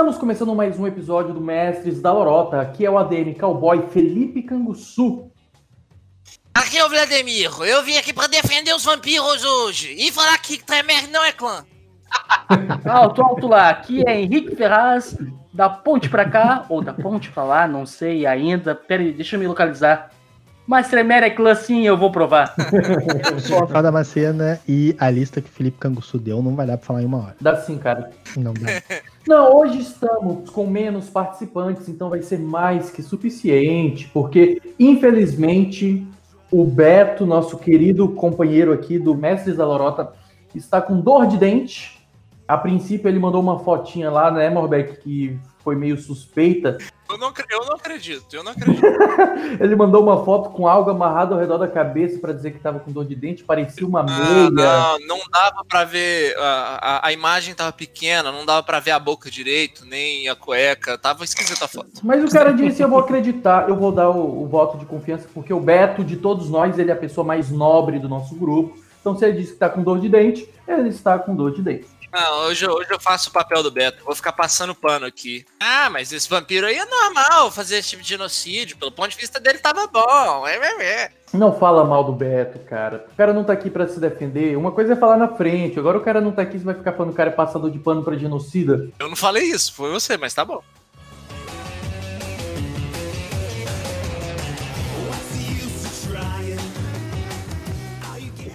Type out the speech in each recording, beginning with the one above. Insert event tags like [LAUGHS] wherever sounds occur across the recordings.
Estamos começando mais um episódio do Mestres da Lorota. Aqui é o ADM Cowboy Felipe Canguçu. Aqui é o Vladimir. Eu vim aqui para defender os vampiros hoje e falar que Tremer não é clã. [LAUGHS] alto, alto lá. Aqui é Henrique Ferraz, da ponte pra cá, ou da ponte pra lá, não sei ainda. Pera aí, deixa eu me localizar. Mas Tremer é clã sim, eu vou provar. [LAUGHS] Cada Macena e a lista que Felipe Canguçu deu não vai dar pra falar em uma hora. Dá sim, cara. Não dá. [LAUGHS] Não, hoje estamos com menos participantes, então vai ser mais que suficiente, porque infelizmente o Beto, nosso querido companheiro aqui do Mestres da Lorota, está com dor de dente. A princípio ele mandou uma fotinha lá, né, Morbeck, que foi meio suspeita. Eu não, eu não acredito, eu não acredito. [LAUGHS] ele mandou uma foto com algo amarrado ao redor da cabeça para dizer que estava com dor de dente, parecia uma não, meia. Não, não dava para ver, a, a, a, imagem tava pequena, não dava para ver a boca direito, nem a cueca, tava esquisita a foto. Mas o cara disse, eu vou acreditar, eu vou dar o, o voto de confiança, porque o Beto, de todos nós, ele é a pessoa mais nobre do nosso grupo. Então se ele disse que está com dor de dente, ele está com dor de dente. Não, hoje, hoje eu faço o papel do Beto. Vou ficar passando pano aqui. Ah, mas esse vampiro aí é normal fazer esse tipo de genocídio. Pelo ponto de vista dele, tava bom. É, é, é. Não fala mal do Beto, cara. O cara não tá aqui para se defender. Uma coisa é falar na frente. Agora o cara não tá aqui, você vai ficar falando que o cara é passador de pano pra genocida. Eu não falei isso, foi você, mas tá bom.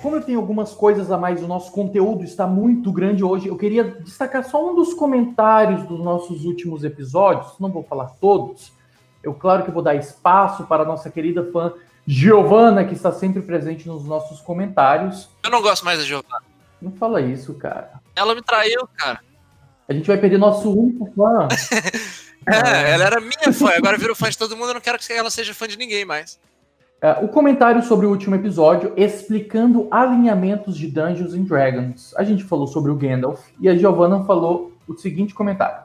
Como eu tenho algumas coisas a mais, o nosso conteúdo está muito grande hoje. Eu queria destacar só um dos comentários dos nossos últimos episódios. Não vou falar todos. Eu, claro que vou dar espaço para a nossa querida fã Giovana, que está sempre presente nos nossos comentários. Eu não gosto mais da Giovana. Não fala isso, cara. Ela me traiu, cara. A gente vai perder nosso único fã. [LAUGHS] é, ela era minha fã, agora virou fã de todo mundo. Eu não quero que ela seja fã de ninguém mais. Uh, o comentário sobre o último episódio explicando alinhamentos de Dungeons and Dragons. A gente falou sobre o Gandalf e a Giovanna falou o seguinte comentário: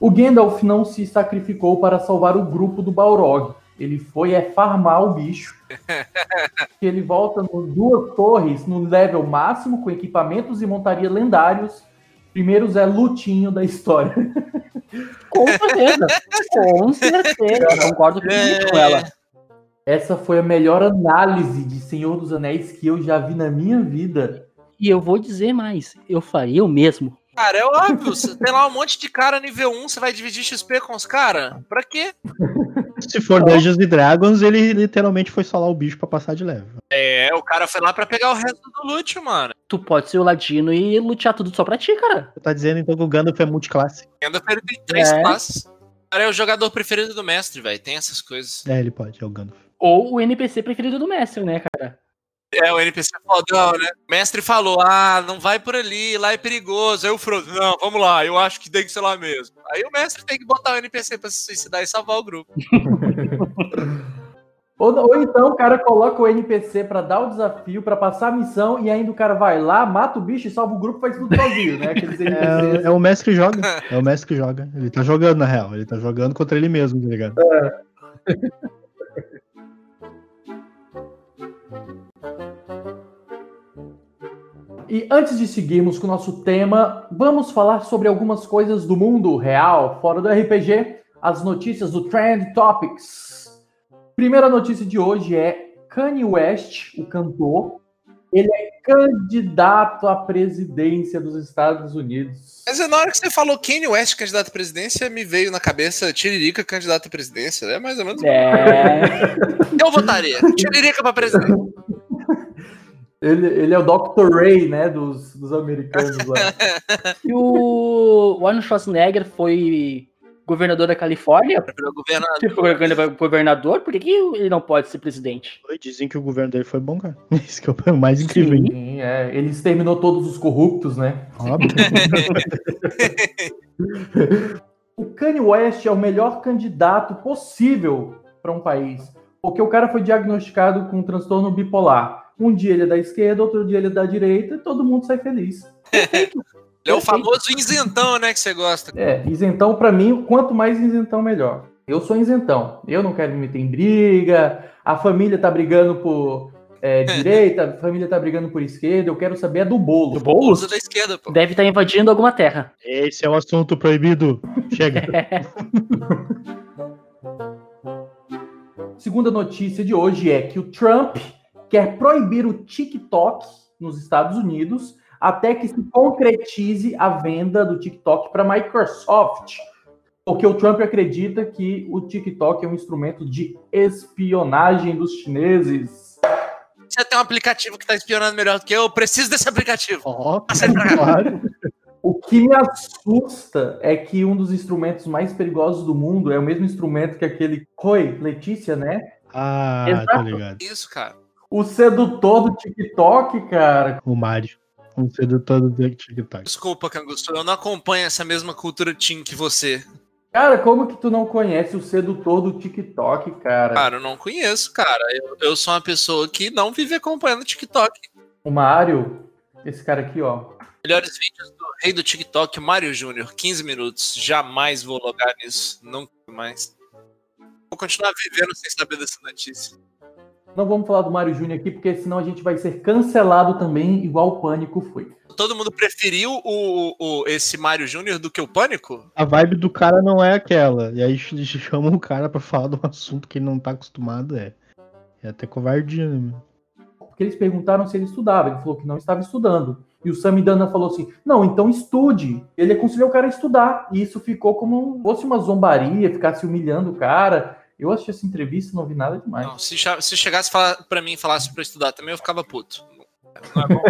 O Gandalf não se sacrificou para salvar o grupo do Balrog. Ele foi é farmar o bicho. [LAUGHS] ele volta no duas torres no level máximo com equipamentos e montaria lendários. Primeiro Zé Lutinho da história. Com certeza. Com certeza. Eu concordo com é... ela. Essa foi a melhor análise de Senhor dos Anéis que eu já vi na minha vida. E eu vou dizer mais, eu faria o mesmo. Cara, é óbvio, você tem lá um monte de cara nível 1, você vai dividir XP com os caras? Pra quê? Se for Dungeons and Dragons, ele literalmente foi solar o bicho pra passar de level. É, o cara foi lá pra pegar o resto do loot, mano. Tu pode ser o ladino e lutear tudo só pra ti, cara. Você tá dizendo então que o Gandalf é multiclasse? Gandalf ele tem três é. classes. O cara é o jogador preferido do mestre, velho. Tem essas coisas. É, ele pode, é o Gandalf. Ou o NPC preferido do mestre, né, cara? É, o NPC é fodão, né? O mestre falou: ah, não vai por ali, lá é perigoso. Aí o Frodo, não, vamos lá, eu acho que tem que ser lá mesmo. Aí o mestre tem que botar o NPC pra se suicidar e salvar o grupo. [LAUGHS] ou, ou, então o cara coloca o NPC pra dar o desafio, pra passar a missão, e ainda o cara vai lá, mata o bicho e salva o grupo faz tudo sozinho, né? [LAUGHS] É, é, o mestre que joga. [LAUGHS] É o mestre que joga. Ele tá jogando, na real. Ele tá jogando contra ele mesmo, tá ligado? É. E antes de seguirmos com o nosso tema, vamos falar sobre algumas coisas do mundo real, fora do RPG, as notícias do Trend Topics. Primeira notícia de hoje é Kanye West, o cantor, ele é candidato à presidência dos Estados Unidos. Mas na hora que você falou Kanye West candidato à presidência, me veio na cabeça Tiririca candidato à presidência. É mais ou menos. É. Eu votaria. Tiririca para presidente. Ele, ele é o Dr. Ray, né, dos, dos americanos lá. [LAUGHS] e o, o Arnold Schwarzenegger foi governador da Califórnia. Governador. Se for governador, por que, que ele não pode ser presidente? Dizem que o governo dele foi bom, cara. [LAUGHS] Isso que é o mais incrível. Sim, é. Ele exterminou todos os corruptos, né? Óbvio. [LAUGHS] o Kanye West é o melhor candidato possível para um país. Porque o cara foi diagnosticado com um transtorno bipolar. Um dia ele é da esquerda, outro dia ele é da direita, e todo mundo sai feliz. [LAUGHS] Ele é o famoso isentão, né, que você gosta. É, isentão para mim, quanto mais isentão, melhor. Eu sou isentão. Eu não quero me meter em briga. A família tá brigando por é, [LAUGHS] direita, a família tá brigando por esquerda, eu quero saber é do bolo. Do bolo? Usa da esquerda, pô. Deve estar invadindo alguma terra. Esse é o assunto proibido. Chega. [LAUGHS] Segunda notícia de hoje é que o Trump quer proibir o TikTok nos Estados Unidos até que se concretize a venda do TikTok para a Microsoft. Porque o Trump acredita que o TikTok é um instrumento de espionagem dos chineses. Você tem um aplicativo que tá espionando melhor do que eu, eu preciso desse aplicativo. Pra cá. claro. O que me assusta é que um dos instrumentos mais perigosos do mundo é o mesmo instrumento que aquele. Oi, Letícia, né? Ah, tô Exato. ligado. Isso, cara. O sedutor do TikTok, cara. O Mário. Um sedutor do TikTok. Desculpa, Cangusto, eu não acompanho essa mesma cultura teen que você. Cara, como que tu não conhece o sedutor do TikTok, cara? Cara, eu não conheço, cara. Eu, eu sou uma pessoa que não vive acompanhando TikTok. O Mário, esse cara aqui, ó. Melhores vídeos do rei do TikTok, Mário Júnior, 15 minutos. Jamais vou logar nisso. Nunca mais. Vou continuar vivendo sem saber dessa notícia. Não vamos falar do Mário Júnior aqui, porque senão a gente vai ser cancelado também, igual o Pânico foi. Todo mundo preferiu o, o- esse Mário Júnior do que o Pânico? A vibe do cara não é aquela. E aí ch- [LAUGHS] chamam o cara pra falar de um assunto que ele não tá acostumado. É, é até covardia, né? Porque eles perguntaram se ele estudava. Ele falou que não estava estudando. E o Samidana falou assim: não, então estude. Ele aconselhou o cara a estudar. E isso ficou como se fosse uma zombaria, ficasse humilhando o cara. Eu assisti essa entrevista e não vi nada demais. Não, se, se chegasse pra mim e falasse pra eu estudar também, eu ficava puto. Não é bom.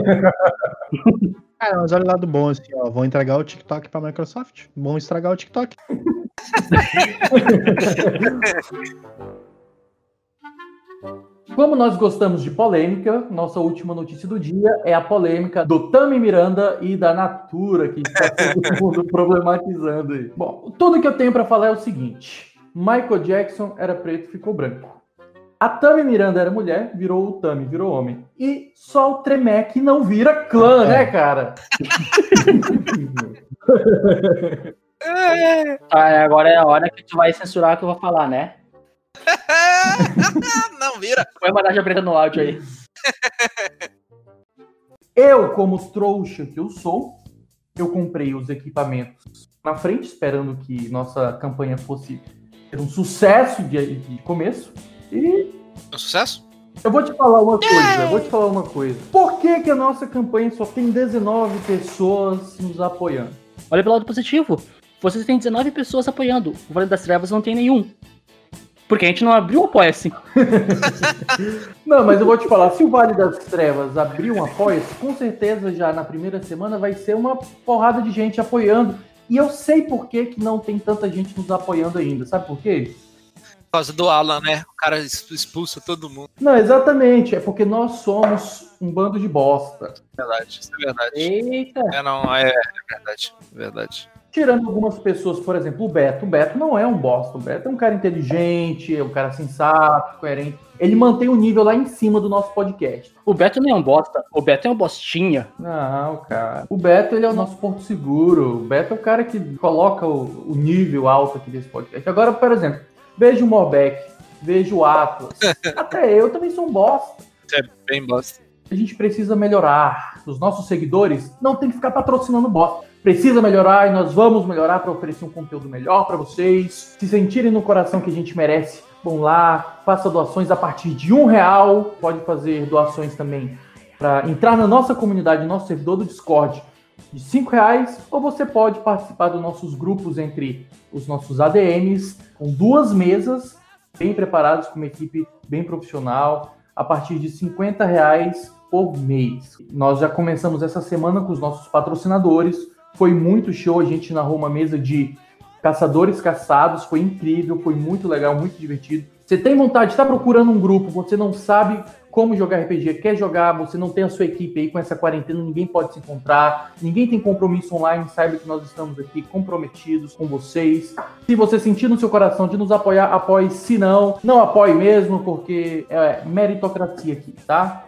Cara, [LAUGHS] mas olha o lado bom, assim, ó. Vão entregar o TikTok pra Microsoft. Vão estragar o TikTok. [LAUGHS] Como nós gostamos de polêmica, nossa última notícia do dia é a polêmica do Tami Miranda e da Natura, que está todo mundo [LAUGHS] problematizando aí. Bom, tudo que eu tenho para falar é o seguinte: Michael Jackson era preto, ficou branco. A Tami Miranda era mulher, virou o Tami, virou homem. E só o Tremec não vira clã, né, cara? [LAUGHS] Ah, agora é a hora que tu vai censurar o que eu vou falar, né? [LAUGHS] não, vira. Põe uma taxa preta no áudio aí. Eu, como trouxa que eu sou, eu comprei os equipamentos na frente, esperando que nossa campanha fosse ter um sucesso de, de começo. E É um sucesso? eu vou te falar uma coisa, eu vou te falar uma coisa. Por que, que a nossa campanha só tem 19 pessoas nos apoiando? Olha pelo lado positivo. Vocês têm 19 pessoas apoiando. O Vale das Trevas não tem nenhum. Porque a gente não abriu o Apoia-se. [LAUGHS] Não, mas eu vou te falar, se o Vale das Trevas abrir um apoio, com certeza já na primeira semana vai ser uma porrada de gente apoiando. E eu sei por que, que não tem tanta gente nos apoiando ainda. Sabe por quê? Por causa do Alan, né? O cara ex- expulsa todo mundo. Não, exatamente. É porque nós somos um bando de bosta. Verdade, isso é verdade. Eita. É, não, é, é verdade, é verdade. Tirando algumas pessoas, por exemplo, o Beto. O Beto não é um bosta. O Beto é um cara inteligente, é um cara sensato, coerente. Ele mantém o nível lá em cima do nosso podcast. O Beto não é um bosta. O Beto é um bostinha. Não, cara. O Beto, ele é o nosso porto seguro. O Beto é o cara que coloca o, o nível alto aqui desse podcast. Agora, por exemplo, veja o Morbeck, veja o Atlas. [LAUGHS] Até eu também sou um bosta. É bem bosta. A gente precisa melhorar. Os nossos seguidores não tem que ficar patrocinando bosta. Precisa melhorar e nós vamos melhorar para oferecer um conteúdo melhor para vocês. Se sentirem no coração que a gente merece, vão lá, faça doações a partir de um real. Pode fazer doações também para entrar na nossa comunidade, no nosso servidor do Discord de cinco reais. Ou você pode participar dos nossos grupos entre os nossos ADMs, com duas mesas bem preparados, com uma equipe bem profissional, a partir de 50 reais por mês. Nós já começamos essa semana com os nossos patrocinadores. Foi muito show, a gente narrou uma mesa de caçadores caçados, foi incrível, foi muito legal, muito divertido. Você tem vontade, está procurando um grupo, você não sabe como jogar RPG, quer jogar, você não tem a sua equipe aí com essa quarentena, ninguém pode se encontrar, ninguém tem compromisso online, saiba que nós estamos aqui comprometidos com vocês. Se você sentir no seu coração de nos apoiar, apoie. Se não, não apoie mesmo, porque é meritocracia aqui, tá?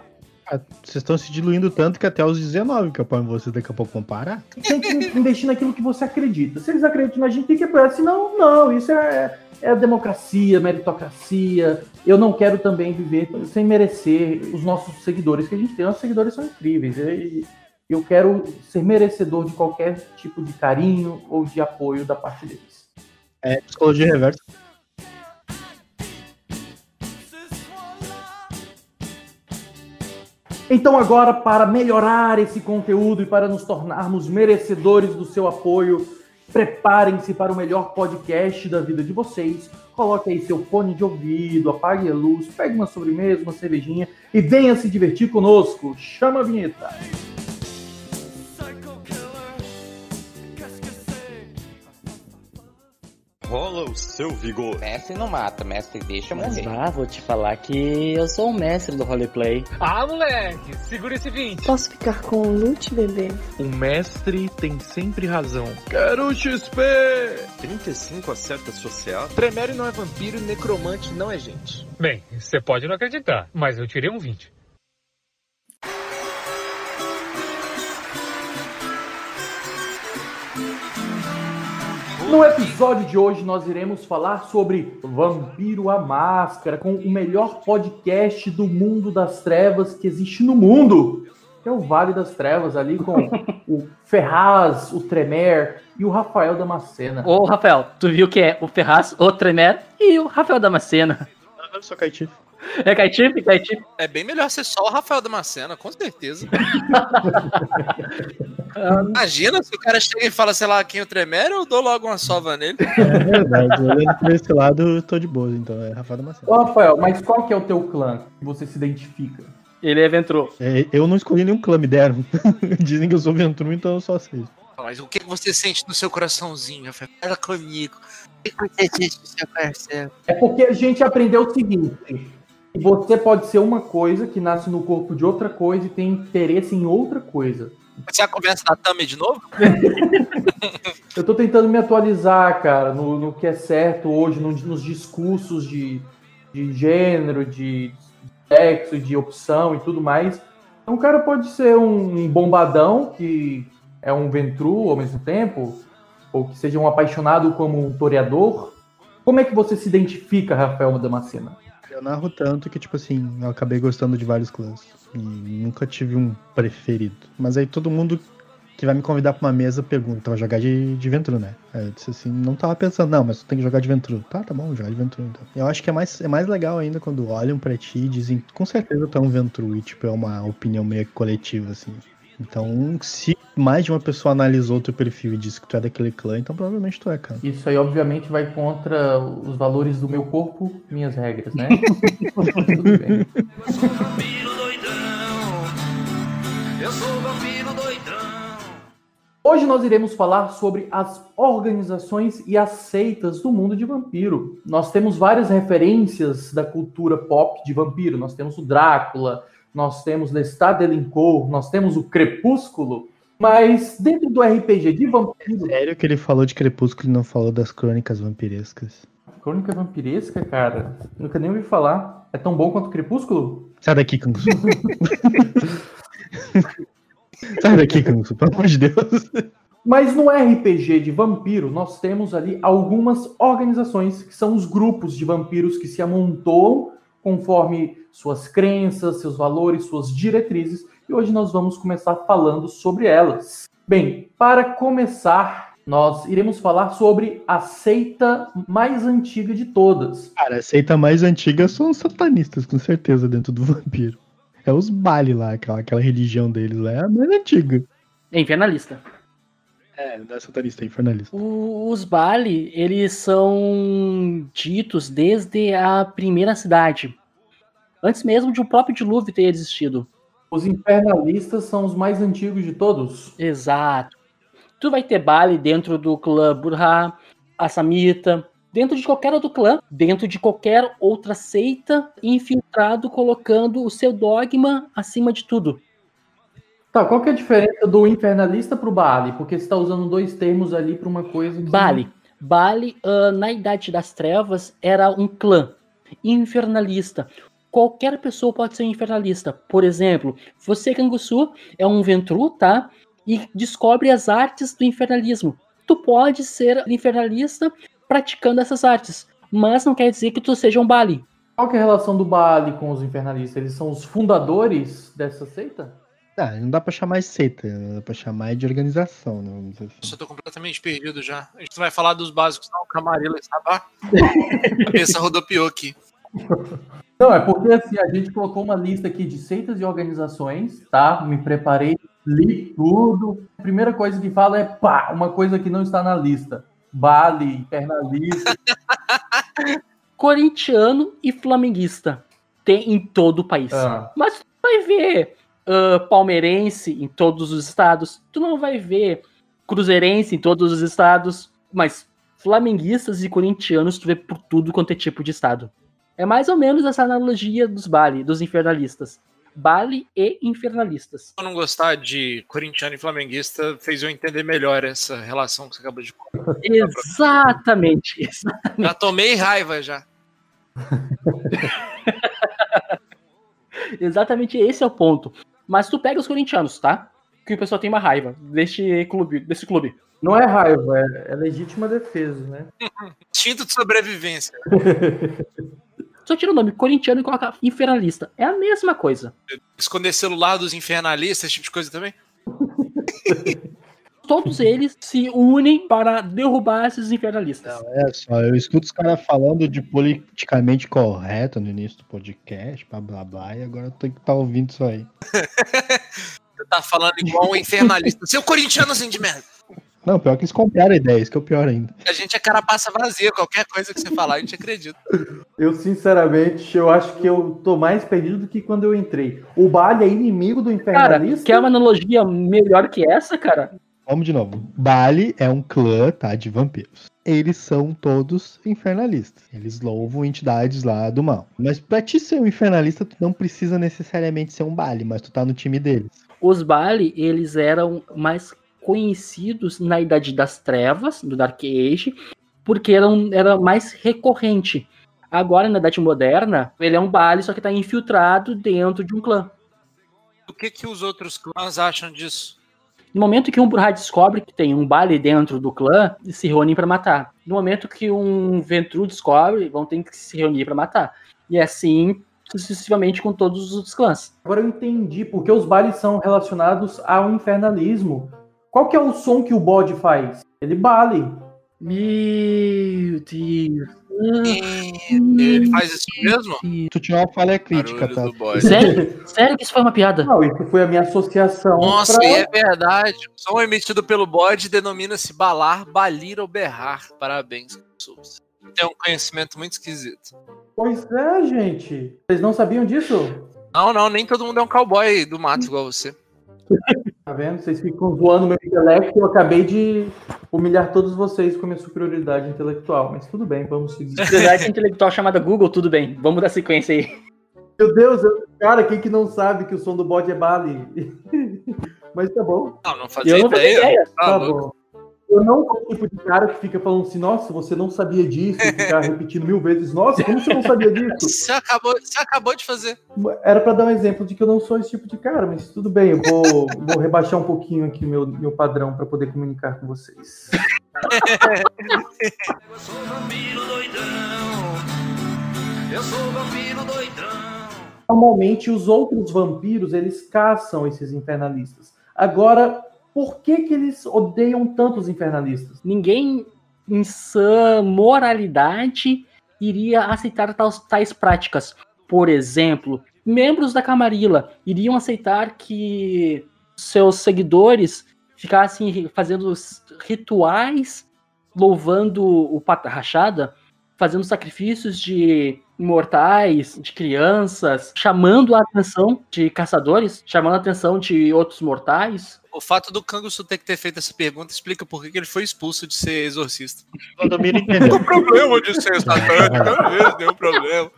Ah, Vocês estão se diluindo tanto que até os 19 que apoiam vocês daqui a pouco vão parar. Tem que [LAUGHS] investir naquilo que você acredita. Se eles acreditam na gente, tem que apoiar. Senão, não. Isso é, é democracia, meritocracia. Eu não quero também viver sem merecer os nossos seguidores que a gente tem. Nossos seguidores são incríveis. E eu quero ser merecedor de qualquer tipo de carinho ou de apoio da parte deles. É psicologia reversa. Então, agora, para melhorar esse conteúdo e para nos tornarmos merecedores do seu apoio, preparem-se para o melhor podcast da vida de vocês. Coloque aí seu fone de ouvido, apague a luz, pegue uma sobremesa, uma cervejinha e venha se divertir conosco. Chama a vinheta. Rola o seu vigor. Mestre não mata, mestre deixa Mas morrer. vá, vou te falar que eu sou o mestre do roleplay. Ah, moleque, segura esse 20. Posso ficar com o loot, bebê? O mestre tem sempre razão. Quero XP! 35 acerta social. Tremere não é vampiro e necromante não é gente. Bem, você pode não acreditar, mas eu tirei um 20. No episódio de hoje, nós iremos falar sobre Vampiro a Máscara, com o melhor podcast do mundo das trevas que existe no mundo. Que é o Vale das Trevas, ali com [LAUGHS] o Ferraz, o Tremer e o Rafael Damascena. Ô, Rafael, tu viu que é o Ferraz, o Tremer e o Rafael Damascena. Eu sou Caetife. É Caetife, Caetife. É bem melhor ser só o Rafael Damascena, com certeza. [LAUGHS] Imagina se o cara chega e fala, sei lá, quem o Tremere, eu dou logo uma sova nele. É verdade. Olhando por esse lado, eu tô de boa, então. É Rafael Damasceno. Ô, Rafael, mas qual que é o teu clã que você se identifica? Ele é Ventrou. É, eu não escolhi nenhum clã, me deram. [LAUGHS] Dizem que eu sou Ventru, então eu só aceito. Mas o que você sente no seu coraçãozinho, Rafael? Fala comigo. O que você sente no seu coração? É porque a gente aprendeu o seguinte: você pode ser uma coisa que nasce no corpo de outra coisa e tem interesse em outra coisa. Você a conversa da Tami de novo? [LAUGHS] Eu tô tentando me atualizar, cara, no, no que é certo hoje, no- nos discursos de, de gênero, de sexo, de opção e tudo mais. Então, o cara pode ser um bombadão, que é um ventru ao mesmo tempo, ou que seja um apaixonado como um toreador. Como é que você se identifica, Rafael Damascena? Eu narro tanto que, tipo assim, eu acabei gostando de vários clãs. E nunca tive um preferido. Mas aí todo mundo que vai me convidar pra uma mesa pergunta, então vai jogar de, de Ventru, né? Aí eu disse assim, não tava pensando, não, mas tu tem que jogar de Ventru. Tá, tá bom, jogar de Ventru então. Eu acho que é mais, é mais legal ainda quando olham pra ti e dizem, com certeza tu é um Ventru, e tipo, é uma opinião meio coletiva, assim. Então, se mais de uma pessoa analisou o teu perfil e disse que tu é daquele clã, então provavelmente tu é, cara. Isso aí, obviamente, vai contra os valores do meu corpo, minhas regras, né? [LAUGHS] Tudo bem. Hoje nós iremos falar sobre as organizações e as seitas do mundo de vampiro. Nós temos várias referências da cultura pop de vampiro. Nós temos o Drácula, nós temos Lestat Delincourt, nós temos o Crepúsculo. Mas dentro do RPG de vampiro, Sério que ele falou de Crepúsculo e não falou das crônicas vampirescas? Crônica Vampiresca, cara, nunca nem ouvi falar. É tão bom quanto Crepúsculo? Sai daqui, Kangsu. [LAUGHS] Sai daqui, Kangsu, pelo amor de Deus. Mas no RPG de vampiro, nós temos ali algumas organizações que são os grupos de vampiros que se amontoam conforme suas crenças, seus valores, suas diretrizes. E hoje nós vamos começar falando sobre elas. Bem, para começar, nós iremos falar sobre a seita mais antiga de todas. Cara, a seita mais antiga são os satanistas, com certeza, dentro do [LAUGHS] vampiro. É os Bali lá, aquela, aquela religião deles lá, é a mais antiga. É Infernalista. É, não é satanista, é infernalista. O- Os Bali, eles são ditos desde a primeira cidade. Antes mesmo de o próprio dilúvio ter existido. Os infernalistas são os mais antigos de todos. Exato. Tu vai ter Bali dentro do clã Burha, Assamita, dentro de qualquer outro clã, dentro de qualquer outra seita, infiltrado colocando o seu dogma acima de tudo. Tá, qual que é a diferença do infernalista pro Baali? Porque você está usando dois termos ali para uma coisa. que- Bali. Bali, ah, na Idade das Trevas, era um clã infernalista. Qualquer pessoa pode ser um infernalista. Por exemplo, você, Canguçu, é um Ventru, tá? E descobre as artes do infernalismo. Tu pode ser infernalista praticando essas artes, mas não quer dizer que tu seja um Bali. Qual que é a relação do Bali com os infernalistas? Eles são os fundadores dessa seita? Ah, não dá pra chamar de seita, dá pra chamar de organização, né? Vamos dizer assim. Nossa, eu tô completamente perdido já. A gente não vai falar dos básicos, não. Camarilla e Sabá. A [LAUGHS] cabeça rodopiou aqui. [LAUGHS] Não, é porque assim, a gente colocou uma lista aqui de seitas e organizações, tá? Me preparei, li tudo. A primeira coisa que fala é pá, uma coisa que não está na lista. Bali, infernalista. [LAUGHS] Corintiano e flamenguista. Tem em todo o país. Ah. Mas tu vai ver ah, palmeirense em todos os estados. Tu não vai ver cruzeirense em todos os estados. Mas flamenguistas e corintianos tu vê por tudo quanto é tipo de estado. É mais ou menos essa analogia dos Bali, dos infernalistas. Bali e infernalistas. Eu não gostar de corintiano e flamenguista fez eu entender melhor essa relação que você acabou de. Exatamente. [LAUGHS] exa- Já tomei raiva já. [LAUGHS] Exatamente esse é o ponto. Mas tu pega os corintianos, tá? Que o pessoal tem uma raiva deste clube, desse clube. Não é raiva, é, é legítima defesa, né? [LAUGHS] Instinto de sobrevivência. Só tira o nome corintiano e coloca infernalista. É a mesma coisa. Esconder celular dos infernalistas, esse tipo de coisa também. [LAUGHS] Todos eles se unem para derrubar esses infernalistas. É só, eu escuto os caras falando de politicamente correto no início do podcast, blá blá blá, e agora eu tenho que estar ouvindo isso aí. [LAUGHS] Você tá falando igual um infernalista. Seu corintianozinho de merda. Não, pior que eles compraram a ideia, isso que é o pior ainda. A gente é carapaça vazia. Qualquer coisa que você falar, a gente acredita. Eu, sinceramente, eu acho que eu tô mais perdido do que quando eu entrei. O Bali é inimigo do Cara, infernalista? quer uma analogia melhor que essa, cara? Vamos de novo. Bali é um clã, tá, de vampiros. Eles são todos infernalistas. Eles louvam entidades lá do mal. Mas pra te ser um infernalista, tu não precisa necessariamente ser um Bali, mas tu tá no time deles. Os Bali, eles eram mais conhecidos na Idade das Trevas, do Dark Age, porque eram, era mais recorrente. Agora, na Idade Moderna, ele é um Bali, só que tá infiltrado dentro de um clã. O que, que os outros clãs acham disso? No momento que um Burra descobre que tem um Bali dentro do clã, eles se reúnem para matar. No momento que um Ventru descobre, vão ter que se reunir para matar. E assim sucessivamente com todos os outros clãs. Agora eu entendi porque os Balis são relacionados ao infernalismo. Qual que é o som que o bode faz? Ele bale. Meu Deus. Ele faz isso mesmo? Tu tinha uma falha crítica, Barulho tá? Sério? [LAUGHS] Sério que isso foi uma piada? Não, isso foi a minha associação. Nossa, pra- e é verdade. O som emitido pelo bode denomina-se balar, balir ou berrar. Parabéns, Souza. Tem um conhecimento muito esquisito. Pois é, gente. Vocês não sabiam disso? Não, não, nem todo mundo é um cowboy do mato igual você. [LAUGHS] Tá vendo? Vocês ficam zoando meu intelecto e eu acabei de humilhar todos vocês com a minha superioridade intelectual. Mas tudo bem, vamos seguir. Sociedade intelectual chamada Google, tudo bem. Vamos dar sequência aí. Meu Deus, eu- cara, quem que não sabe que o som do bode é bale? [LAUGHS] Mas tá bom. Não, não fazia Eu não fazia ideia. ideia. Tá Tá louco. bom. Eu não sou o tipo de cara que fica falando assim, nossa, você não sabia disso, e ficar [LAUGHS] repetindo mil vezes, nossa, como você não sabia disso? [LAUGHS] Você acabou, você acabou de fazer. Era pra dar um exemplo de que eu não sou esse tipo de cara, mas tudo bem, eu vou, [LAUGHS] vou rebaixar um pouquinho aqui meu, meu padrão pra poder comunicar com vocês. Eu sou vampiro doidão. Eu sou vampiro doidão. Normalmente os outros vampiros, eles caçam esses infernalistas. Agora, por que que eles odeiam tanto os infernalistas? Ninguém em sã moralidade iria aceitar tais, tais práticas. Por exemplo, membros da Camarilla iriam aceitar que seus seguidores ficassem fazendo rituais louvando o Pata Rachada, fazendo sacrifícios de imortais, de crianças, chamando a atenção de caçadores, chamando a atenção de outros mortais. O fato do Canguçu ter que ter feito essa pergunta explica por que ele foi expulso de ser exorcista. Valdomiro [LAUGHS] entendeu. O problema de ser satânico, não é nenhum problema.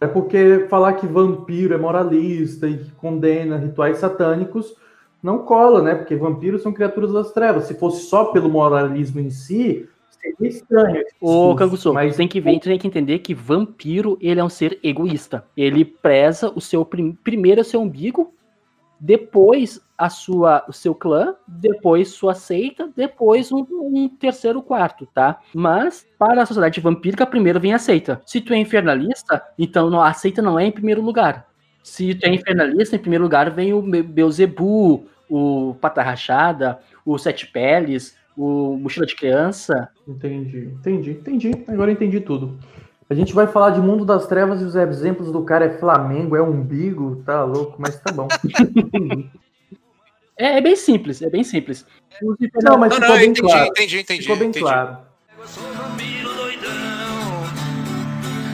É porque falar que vampiro é moralista e que condena rituais satânicos não cola, né? Porque vampiros são criaturas das trevas. Se fosse só pelo moralismo em si, seria estranho. Ô, discurso, Canguçu, mas tem que ver, tem que entender que vampiro, ele é um ser egoísta. Ele preza o seu prim- primeiro o seu umbigo, depois a sua, o seu clã, depois sua seita, depois um, um terceiro quarto, tá? Mas para a sociedade vampírica, primeiro vem a seita. Se tu é infernalista, então não, a seita não é em primeiro lugar. Se tu é infernalista, em primeiro lugar vem o Be- Beelzebub, o Pata Rachada, o Sete Peles, o Mochila de Criança. Entendi, entendi, entendi. Agora entendi tudo. A gente vai falar de Mundo das Trevas e os exemplos do cara é Flamengo, é umbigo, tá louco, mas tá bom. Entendi. [LAUGHS] É, é bem simples, é bem simples. Não, mas Não, ficou não, bem entendi, claro. entendi, entendi, Ficou bem entendi. claro. Eu sou vampiro doidão.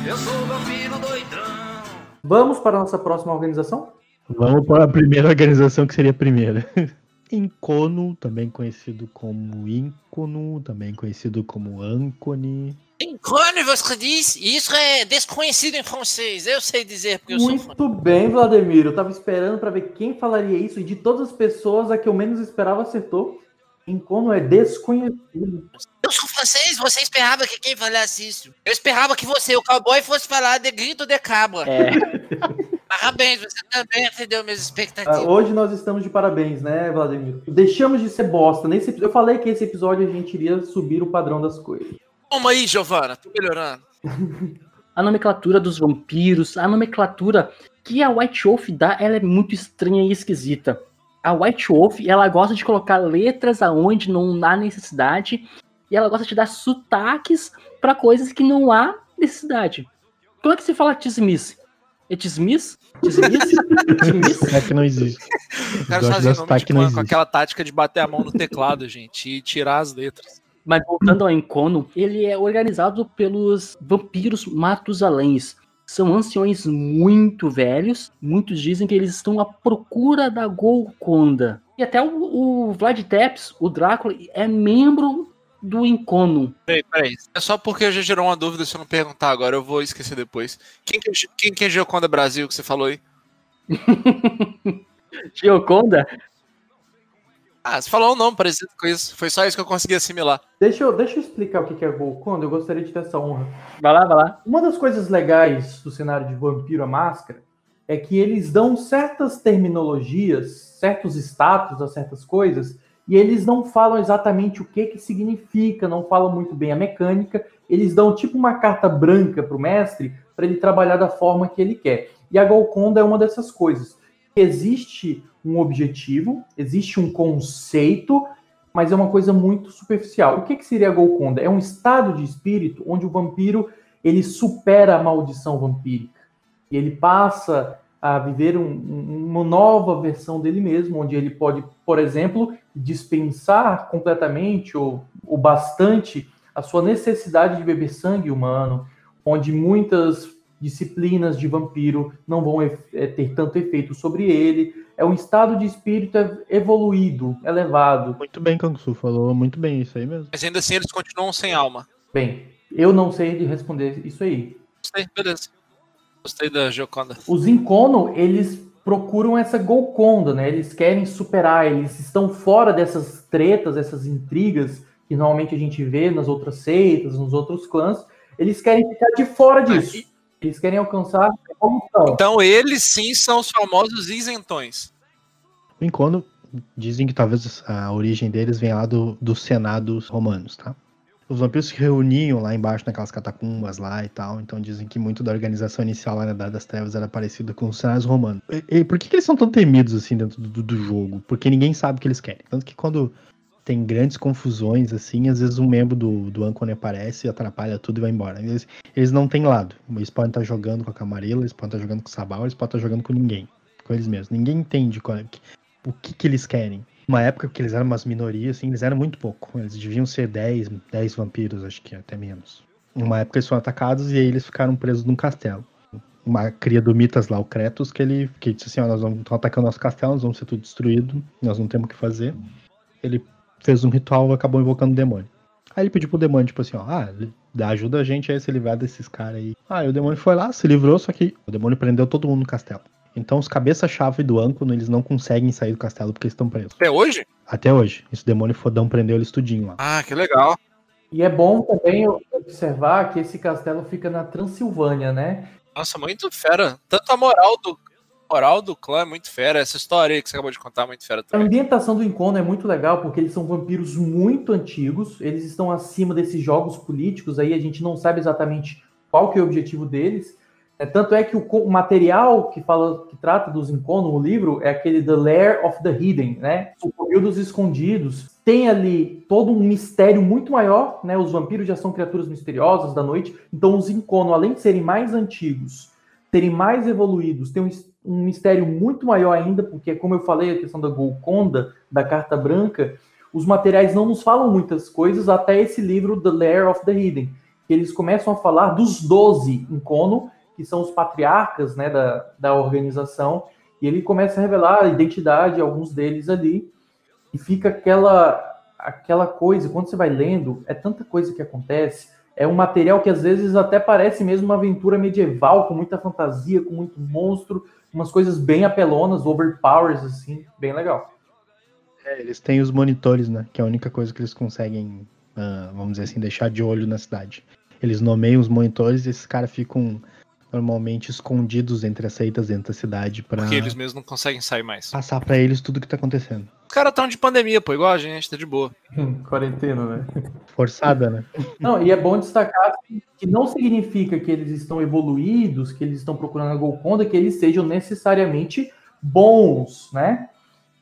Eu sou vampiro doidão. Vamos para a nossa próxima organização? Vamos para a primeira organização que seria a primeira. [LAUGHS] Incono, também conhecido como Incono, também conhecido como Ancone. Quando você diz, isso é desconhecido em francês. Eu sei dizer porque eu sou fã. Muito bem, Vladimir. Eu tava esperando para ver quem falaria isso e de todas as pessoas, a que eu menos esperava acertou. Encono é desconhecido. Eu sou francês, você esperava que quem falasse isso? Eu esperava que você, o cowboy, fosse falar de grito de cabra. É. [LAUGHS] Parabéns, você também atendeu minhas Ah, expectativas. hoje nós estamos de parabéns, né, Vladimir? Deixamos de ser bosta. Nesse, eu falei que esse episódio a gente iria subir o padrão das coisas. Toma aí, Giovana, tô melhorando. [LAUGHS] A nomenclatura dos vampiros, a nomenclatura que a White Wolf dá, ela é muito estranha e esquisita. A White Wolf, ela gosta de colocar letras aonde não há necessidade e ela gosta de dar sotaques para coisas que não há necessidade. Como é que se fala tismice? É tismice? [LAUGHS] É que não existe. O cara das nome tá de que não clã com aquela tática de bater a mão no teclado, gente, e tirar as letras. Mas voltando ao Encono, ele é organizado pelos vampiros Matusaléns. São anciões muito velhos. Muitos dizem que eles estão à procura da Golconda. E até o, o Vlad Tepes, o Drácula, é membro do Encono. Peraí, peraí. É só porque já gerou uma dúvida se eu não perguntar agora, eu vou esquecer depois. Quem que é, quem que é Gioconda Brasil que você falou aí? [LAUGHS] Gioconda? Ah, você falou um nome parecido com isso. Foi só isso que eu consegui assimilar. Deixa eu, deixa eu explicar o que que é Golconda. Eu gostaria de ter essa honra. Vai lá, vai lá. Uma das coisas legais do cenário de Vampiro à Máscara é que eles dão certas terminologias, certos status a certas coisas, e eles não falam exatamente o que que significa, não falam muito bem a mecânica. Eles dão tipo uma carta branca para o mestre para ele trabalhar da forma que ele quer. E a Golconda é uma dessas coisas. Existe um objetivo, existe um conceito, mas é uma coisa muito superficial. O que, que seria a Golconda? É um estado de espírito onde o vampiro ele supera a maldição vampírica. E ele passa a viver um- um- uma nova versão dele mesmo, onde ele pode, por exemplo, dispensar completamente ou, ou bastante a sua necessidade de beber sangue humano, onde muitas disciplinas de vampiro não vão eh, ter tanto efeito sobre ele. É um estado de espírito ev- evoluído, elevado. Muito bem, Kangsu, falou muito bem isso aí mesmo. Mas ainda assim eles continuam sem alma. Bem, eu não sei de responder isso aí. Gostei, beleza. Gostei da Gioconda. Os Incono, eles procuram essa Golconda, né? Eles querem superar, eles estão fora dessas tretas, essas intrigas que normalmente a gente vê nas outras seitas, nos outros clãs. Eles querem ficar de fora disso. Eles querem alcançar. Então eles sim são os famosos isentões. O Incono dizem que talvez a origem deles venha lá do, dos senados romanos, tá? Os vampiros se reuniam lá embaixo naquelas catacumbas lá e tal, então dizem que muito da organização inicial lá na Idade das Trevas era parecida com os senados romanos. E, e por que, que eles são tão temidos assim dentro do, do jogo? Porque ninguém sabe o que eles querem. Tanto que quando tem grandes confusões, assim, às vezes um membro do, do aparece, atrapalha tudo e vai embora. Eles, eles não têm lado. Eles podem estar jogando com a Camarilla, eles podem estar jogando com o Sabal, eles podem estar jogando com ninguém. Com eles mesmos. Ninguém entende qual é, o que, que eles querem. Uma época que eles eram umas minorias, assim, eles eram muito pouco. Eles deviam ser 10, 10 vampiros, acho que até menos. Uma época eles foram atacados e aí eles ficaram presos num castelo. Uma cria do Mitas lá, o Kretos, que ele que disse assim, ó, nós vamos estão atacando nosso castelo, nós vamos ser tudo destruído, nós não temos o que fazer. Ele fez um ritual e acabou invocando o demônio. Aí ele pediu pro demônio, tipo assim, ó, ah, dá ajuda a gente a se livrar desses caras aí. Ah, e o demônio foi lá, se livrou, só que o demônio prendeu todo mundo no castelo. Então os cabeça-chave do Ancono, eles não conseguem sair do castelo porque eles estão presos. Até hoje? Até hoje. Esse demônio fodão prendeu eles tudinho lá. Ah, que legal. E é bom também observar que esse castelo fica na Transilvânia, né? Nossa, muito fera. Tanto a moral do a moral do clã é muito fera. Essa história aí que você acabou de contar é muito fera A também. ambientação do Incono é muito legal porque eles são vampiros muito antigos, eles estão acima desses jogos políticos, aí a gente não sabe exatamente qual que é o objetivo deles. É, tanto é que o, material que fala que trata dos Incono, o livro, é aquele The Lair of the Hidden, né? O Covil dos Escondidos. Tem ali todo um mistério muito maior, né? Os vampiros já são criaturas misteriosas da noite, então os Incono, além de serem mais antigos, serem mais evoluídos, tem um, um mistério muito maior ainda, porque, como eu falei, a questão da Golconda, da Carta Branca, os materiais não nos falam muitas coisas até esse livro, The Lair of the Hidden, que eles começam a falar dos 12 Incono, que são os patriarcas né, da, da organização, e ele começa a revelar a identidade de alguns deles ali, e fica aquela, aquela coisa, quando você vai lendo, é tanta coisa que acontece, é um material que às vezes até parece mesmo uma aventura medieval, com muita fantasia, com muito monstro, umas coisas bem apelonas, overpowers, assim, bem legal. É, eles têm os monitores, né? Que é a única coisa que eles conseguem, ah, vamos dizer assim, deixar de olho na cidade. Eles nomeiam os monitores e esses caras ficam normalmente escondidos entre as seitas dentro da cidade pra Porque eles mesmos não conseguem sair mais. passar pra eles tudo que tá acontecendo. Os caras estão de pandemia, pô, igual a gente, tá de boa. [LAUGHS] Quarentena, né? Forçada, né? Não, e é bom destacar que- que não significa que eles estão evoluídos, que eles estão procurando a Golconda, que eles sejam necessariamente bons, né?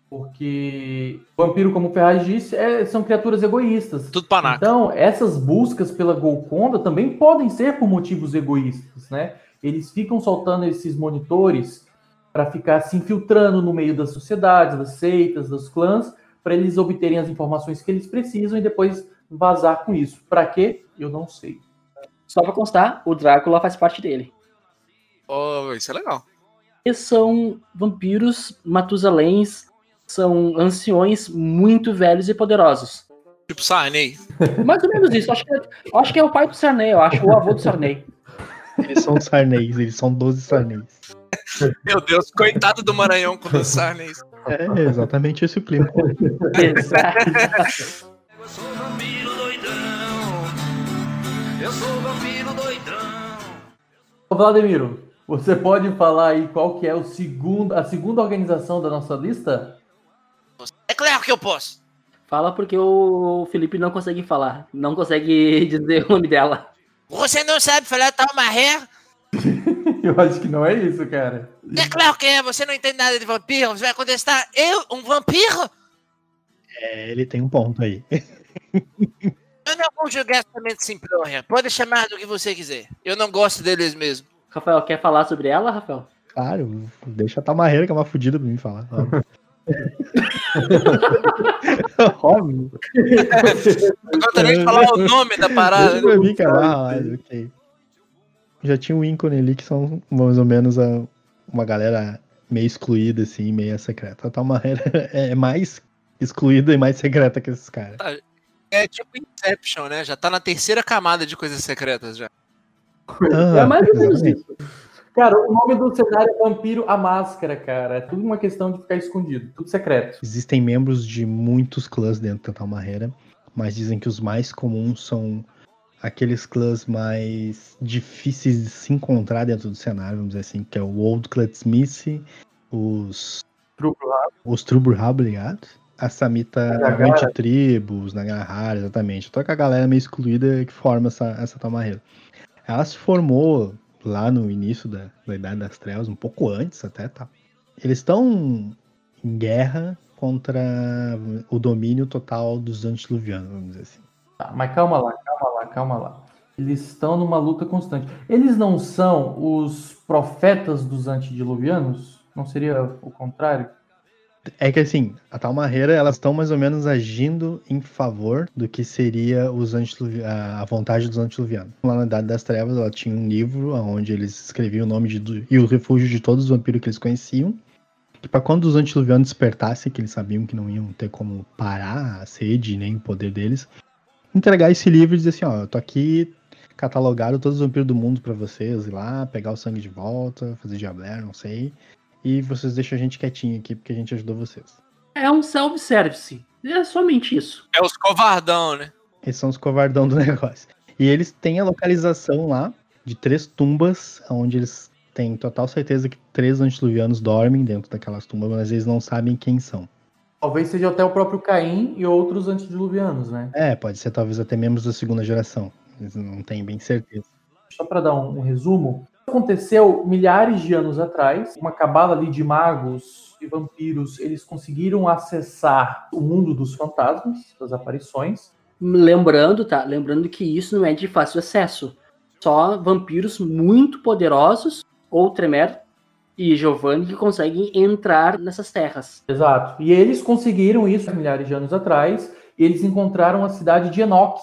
Porque vampiro, como o Ferraz disse, é- são criaturas egoístas. Tudo panaca. Então, essas buscas pela Golconda também podem ser por motivos egoístas, né? Eles ficam soltando esses monitores para ficar se infiltrando no meio das sociedades, das seitas, dos clãs, para eles obterem as informações que eles precisam e depois vazar com isso. Para quê? Eu não sei. Só pra constar, o Drácula faz parte dele. Oh, isso é legal. Eles são vampiros matusaléns, são anciões muito velhos e poderosos. Tipo Sarney. Mais ou menos isso. Acho que, é- acho que é o pai do Sarney, eu acho, o avô do Sarney. [LAUGHS] Eles são sarneis, eles são 12 sarneis. Meu Deus, coitado do Maranhão com o Sarney. É exatamente esse o clima. Eu sou vampiro doidão. Eu sou vampiro doidão. Ô, Vladimiro, você pode falar aí qual que é o segundo, a segunda organização da nossa lista? É claro que eu posso. Fala porque o Felipe não consegue falar, não consegue [LAUGHS] dizer o nome dela. Você não sabe falar tal maré? [LAUGHS] Eu acho que não é isso, cara. É claro que é. Você não entende nada de vampiro. Você vai contestar eu, um vampiro? É, ele tem um ponto aí. [LAUGHS] Eu não vou julgar essa mente simplória. Pode chamar do que você quiser. Eu não gosto deles mesmo. Rafael, quer falar sobre ela, Rafael? Claro, deixa a Tamarreira, que é uma fodida pra mim falar. [LAUGHS] [LAUGHS] Óbvio. Não conta nem de falar o nome da parada. Pra mim, cara. Ah, mas ok. Já tinha um ícone ali que são mais ou menos a- uma galera meio excluída, assim, meio secreta. A Tamarreira [LAUGHS] é mais excluída e mais secreta que esses caras. É tipo Inception, né? Já tá na terceira camada de coisas secretas já. é mais ou menos exatamente. isso. Cara, o nome do cenário é Vampiro a Máscara, cara. É tudo uma questão de ficar escondido, tudo secreto. Existem membros de muitos clãs dentro da Tamarreira, mas dizem que os mais comuns são aqueles clãs mais difíceis de se encontrar dentro do cenário, vamos dizer assim, que é o Old Clutsmith, os os Truburhab, ligado? A Samita. 20 tribos, Nagarhara, exatamente. Toda a galera meio excluída que forma essa, essa Tamarreira. Ela se formou lá no início da, da Idade das Trevas, um pouco antes até, tá? Eles estão em guerra contra o domínio total dos antediluvianos, vamos dizer assim. Tá, mas calma lá, calma lá, calma lá. Eles estão numa luta constante. Eles não são os profetas dos antediluvianos? Não seria o contrário? É que assim, a Talmarreira, elas estão mais ou menos agindo em favor do que seria os a vontade dos antediluvianos. Lá na Idade das Trevas, ela tinha um livro onde eles escreviam o nome de, e o refúgio de todos os vampiros que eles conheciam. Que para quando os antediluvianos despertassem, que eles sabiam que não iam ter como parar a sede nem o poder deles, entregar esse livro e dizer assim, ó, eu tô aqui catalogado todos os vampiros do mundo pra vocês, ir lá, pegar o sangue de volta, fazer diabler, não sei. E vocês deixam a gente quietinho aqui porque a gente ajudou vocês. É um self-service. É somente isso. É os covardão, né? Eles são os covardão do [LAUGHS] negócio. E eles têm a localização lá de três tumbas, onde eles têm total certeza que três antediluvianos dormem dentro daquelas tumbas, mas eles não sabem quem são. Talvez seja até o próprio Caim e outros antediluvianos, né? É, pode ser talvez até membros da segunda geração. Eles não têm bem certeza. Só para dar um, um resumo, aconteceu milhares de anos atrás, uma cabala ali de magos e vampiros, eles conseguiram acessar o mundo dos fantasmas, das aparições. Lembrando, tá? Lembrando que isso não é de fácil acesso. Só vampiros muito poderosos, ou Tremer e Giovanni, que conseguem entrar nessas terras. Exato. E eles conseguiram isso milhares de anos atrás, e eles encontraram a cidade de Enoch,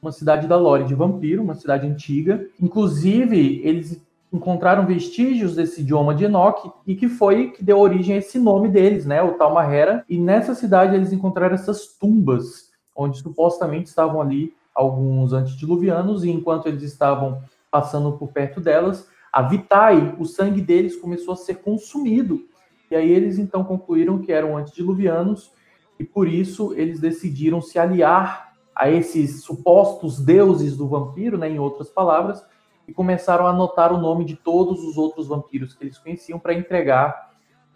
uma cidade da lore de vampiro, uma cidade antiga. Inclusive, eles encontraram vestígios desse idioma de Enoch e que foi que deu origem a esse nome deles, né, o Talmahera. E nessa cidade eles encontraram essas tumbas, onde supostamente estavam ali alguns antediluvianos e enquanto eles estavam passando por perto delas, a Vitae, o sangue deles começou a ser consumido. E aí eles então concluíram que eram antediluvianos e por isso eles decidiram se aliar a esses supostos deuses do vampiro, né, em outras palavras, e começaram a anotar o nome de todos os outros vampiros que eles conheciam para entregar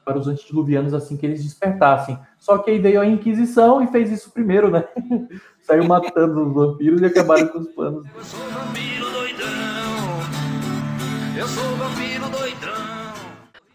para os antediluvianos assim que eles despertassem. Só que aí veio a Inquisição e fez isso primeiro, né? [LAUGHS] Saiu matando os vampiros e acabaram com os planos. Eu sou vampiro doidão. Eu sou vampiro doidão.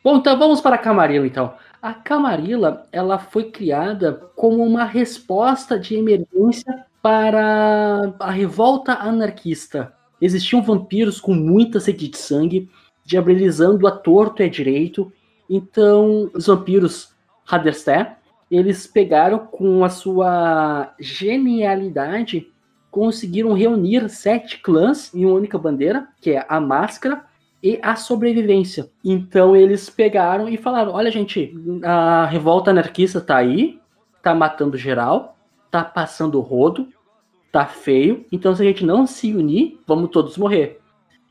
Bom, então vamos para a Camarilla, então. A Camarilla, ela foi criada como uma resposta de emergência para a revolta anarquista. Existiam vampiros com muita sede de sangue, diabilizando a torto e a direito. Então, os vampiros Haderster, eles pegaram com a sua genialidade, conseguiram reunir sete clãs em uma única bandeira, que é a máscara e a sobrevivência. Então eles pegaram e falaram: olha, gente, a revolta anarquista tá aí, tá matando geral, tá passando rodo, tá feio. Então, se a gente não se unir, vamos todos morrer.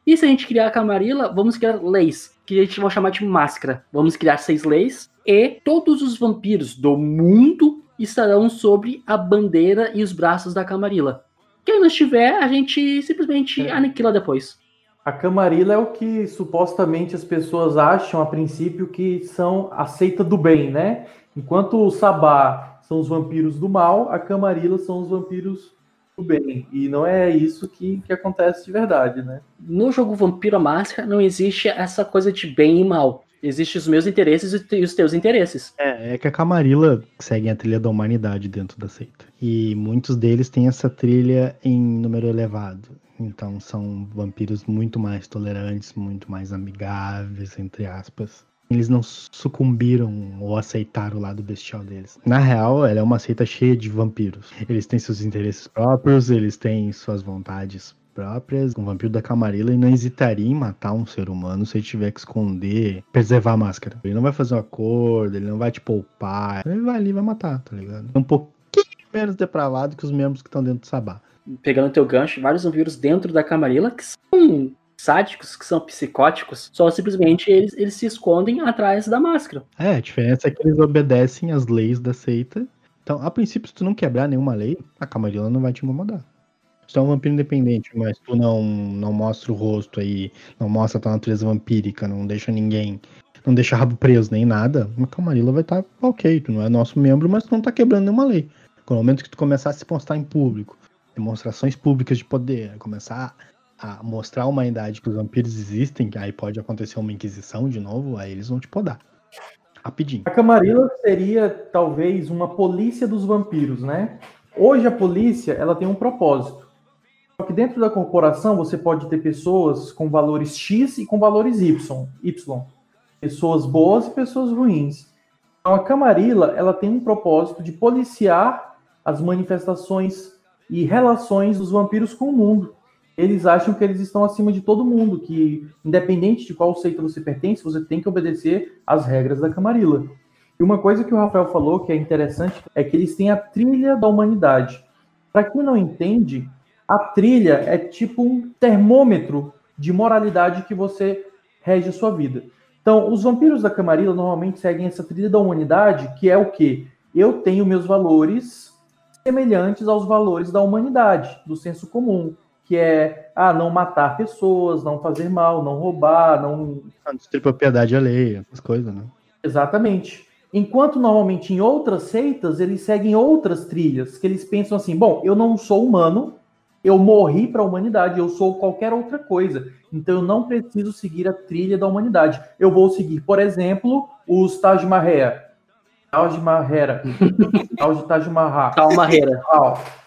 E se a gente criar a Camarilla, vamos criar leis, que a gente vai chamar de máscara. Vamos criar seis leis e todos os vampiros do mundo estarão sobre a bandeira e os braços da Camarilla. Quem não estiver, a gente simplesmente aniquila depois. A Camarilla é o que supostamente as pessoas acham a princípio que são a seita do bem, né? Enquanto o Sabá são os vampiros do mal, a Camarilla são os vampiros do bem. E não é isso que, que acontece de verdade, né? No jogo Vampiro a Máscara não existe essa coisa de bem e mal. Existem os meus interesses e os teus interesses. É, é que a Camarilla segue a trilha da humanidade dentro da seita. E muitos deles têm essa trilha em número elevado. Então são vampiros muito mais tolerantes, muito mais amigáveis, entre aspas. Eles não sucumbiram ou aceitaram o lado bestial deles. Na real, ela é uma seita cheia de vampiros. Eles têm seus interesses próprios, eles têm suas vontades próprias. Um vampiro da Camarilla não hesitaria em matar um ser humano se ele tiver que esconder, preservar a máscara. Ele não vai fazer um acordo, ele não vai te poupar. Ele vai ali e vai matar, tá ligado? É um pouquinho menos depravado que os membros que estão dentro do Sabá. Pegando teu gancho, vários vampiros dentro da Camarilla que são sádicos, que são psicóticos, só simplesmente eles, eles se escondem atrás da máscara. É, a diferença é que eles obedecem às leis da seita. Então, a princípio, se tu não quebrar nenhuma lei, a Camarilla não vai te incomodar. Se tu é um vampiro independente, mas tu não, não mostra o rosto aí, não mostra a tua natureza vampírica, não deixa ninguém, não deixa rabo preso nem nada, a Camarilla vai estar tá, ok, tu não é nosso membro, mas tu não tá quebrando nenhuma lei. No momento que tu começar a se postar em público, demonstrações públicas de poder, começar a mostrar a humanidade que os vampiros existem, que aí pode acontecer uma inquisição de novo, aí eles vão te podar. Rapidinho. A Camarilla seria talvez uma polícia dos vampiros, né? Hoje a polícia ela tem um propósito. Só que dentro da corporação você pode ter pessoas com valores X e com valores Y. y. Pessoas boas e pessoas ruins. Então a Camarilla ela tem um propósito de policiar as manifestações e relações dos vampiros com o mundo eles acham que eles estão acima de todo mundo, que independente de qual seita você pertence, você tem que obedecer às regras da Camarilla. E uma coisa que o Rafael falou que é interessante é que eles têm a trilha da humanidade. Para quem não entende, a trilha é tipo um termômetro de moralidade que você rege a sua vida. Então, os vampiros da Camarilla normalmente seguem essa trilha da humanidade, que é o quê? Eu tenho meus valores semelhantes aos valores da humanidade, do senso comum, que é ah, não matar pessoas, não fazer mal, não roubar, não. Não destruir propriedade alheia, essas coisas, né? Exatamente. Enquanto normalmente em outras seitas eles seguem outras trilhas, que eles pensam assim: bom, eu não sou humano, eu morri para a humanidade, eu sou qualquer outra coisa, então eu não preciso seguir a trilha da humanidade. Eu vou seguir, por exemplo, os Taj Mahal. Taj Mahal. Taj Taj Mahal. Tal Marreira.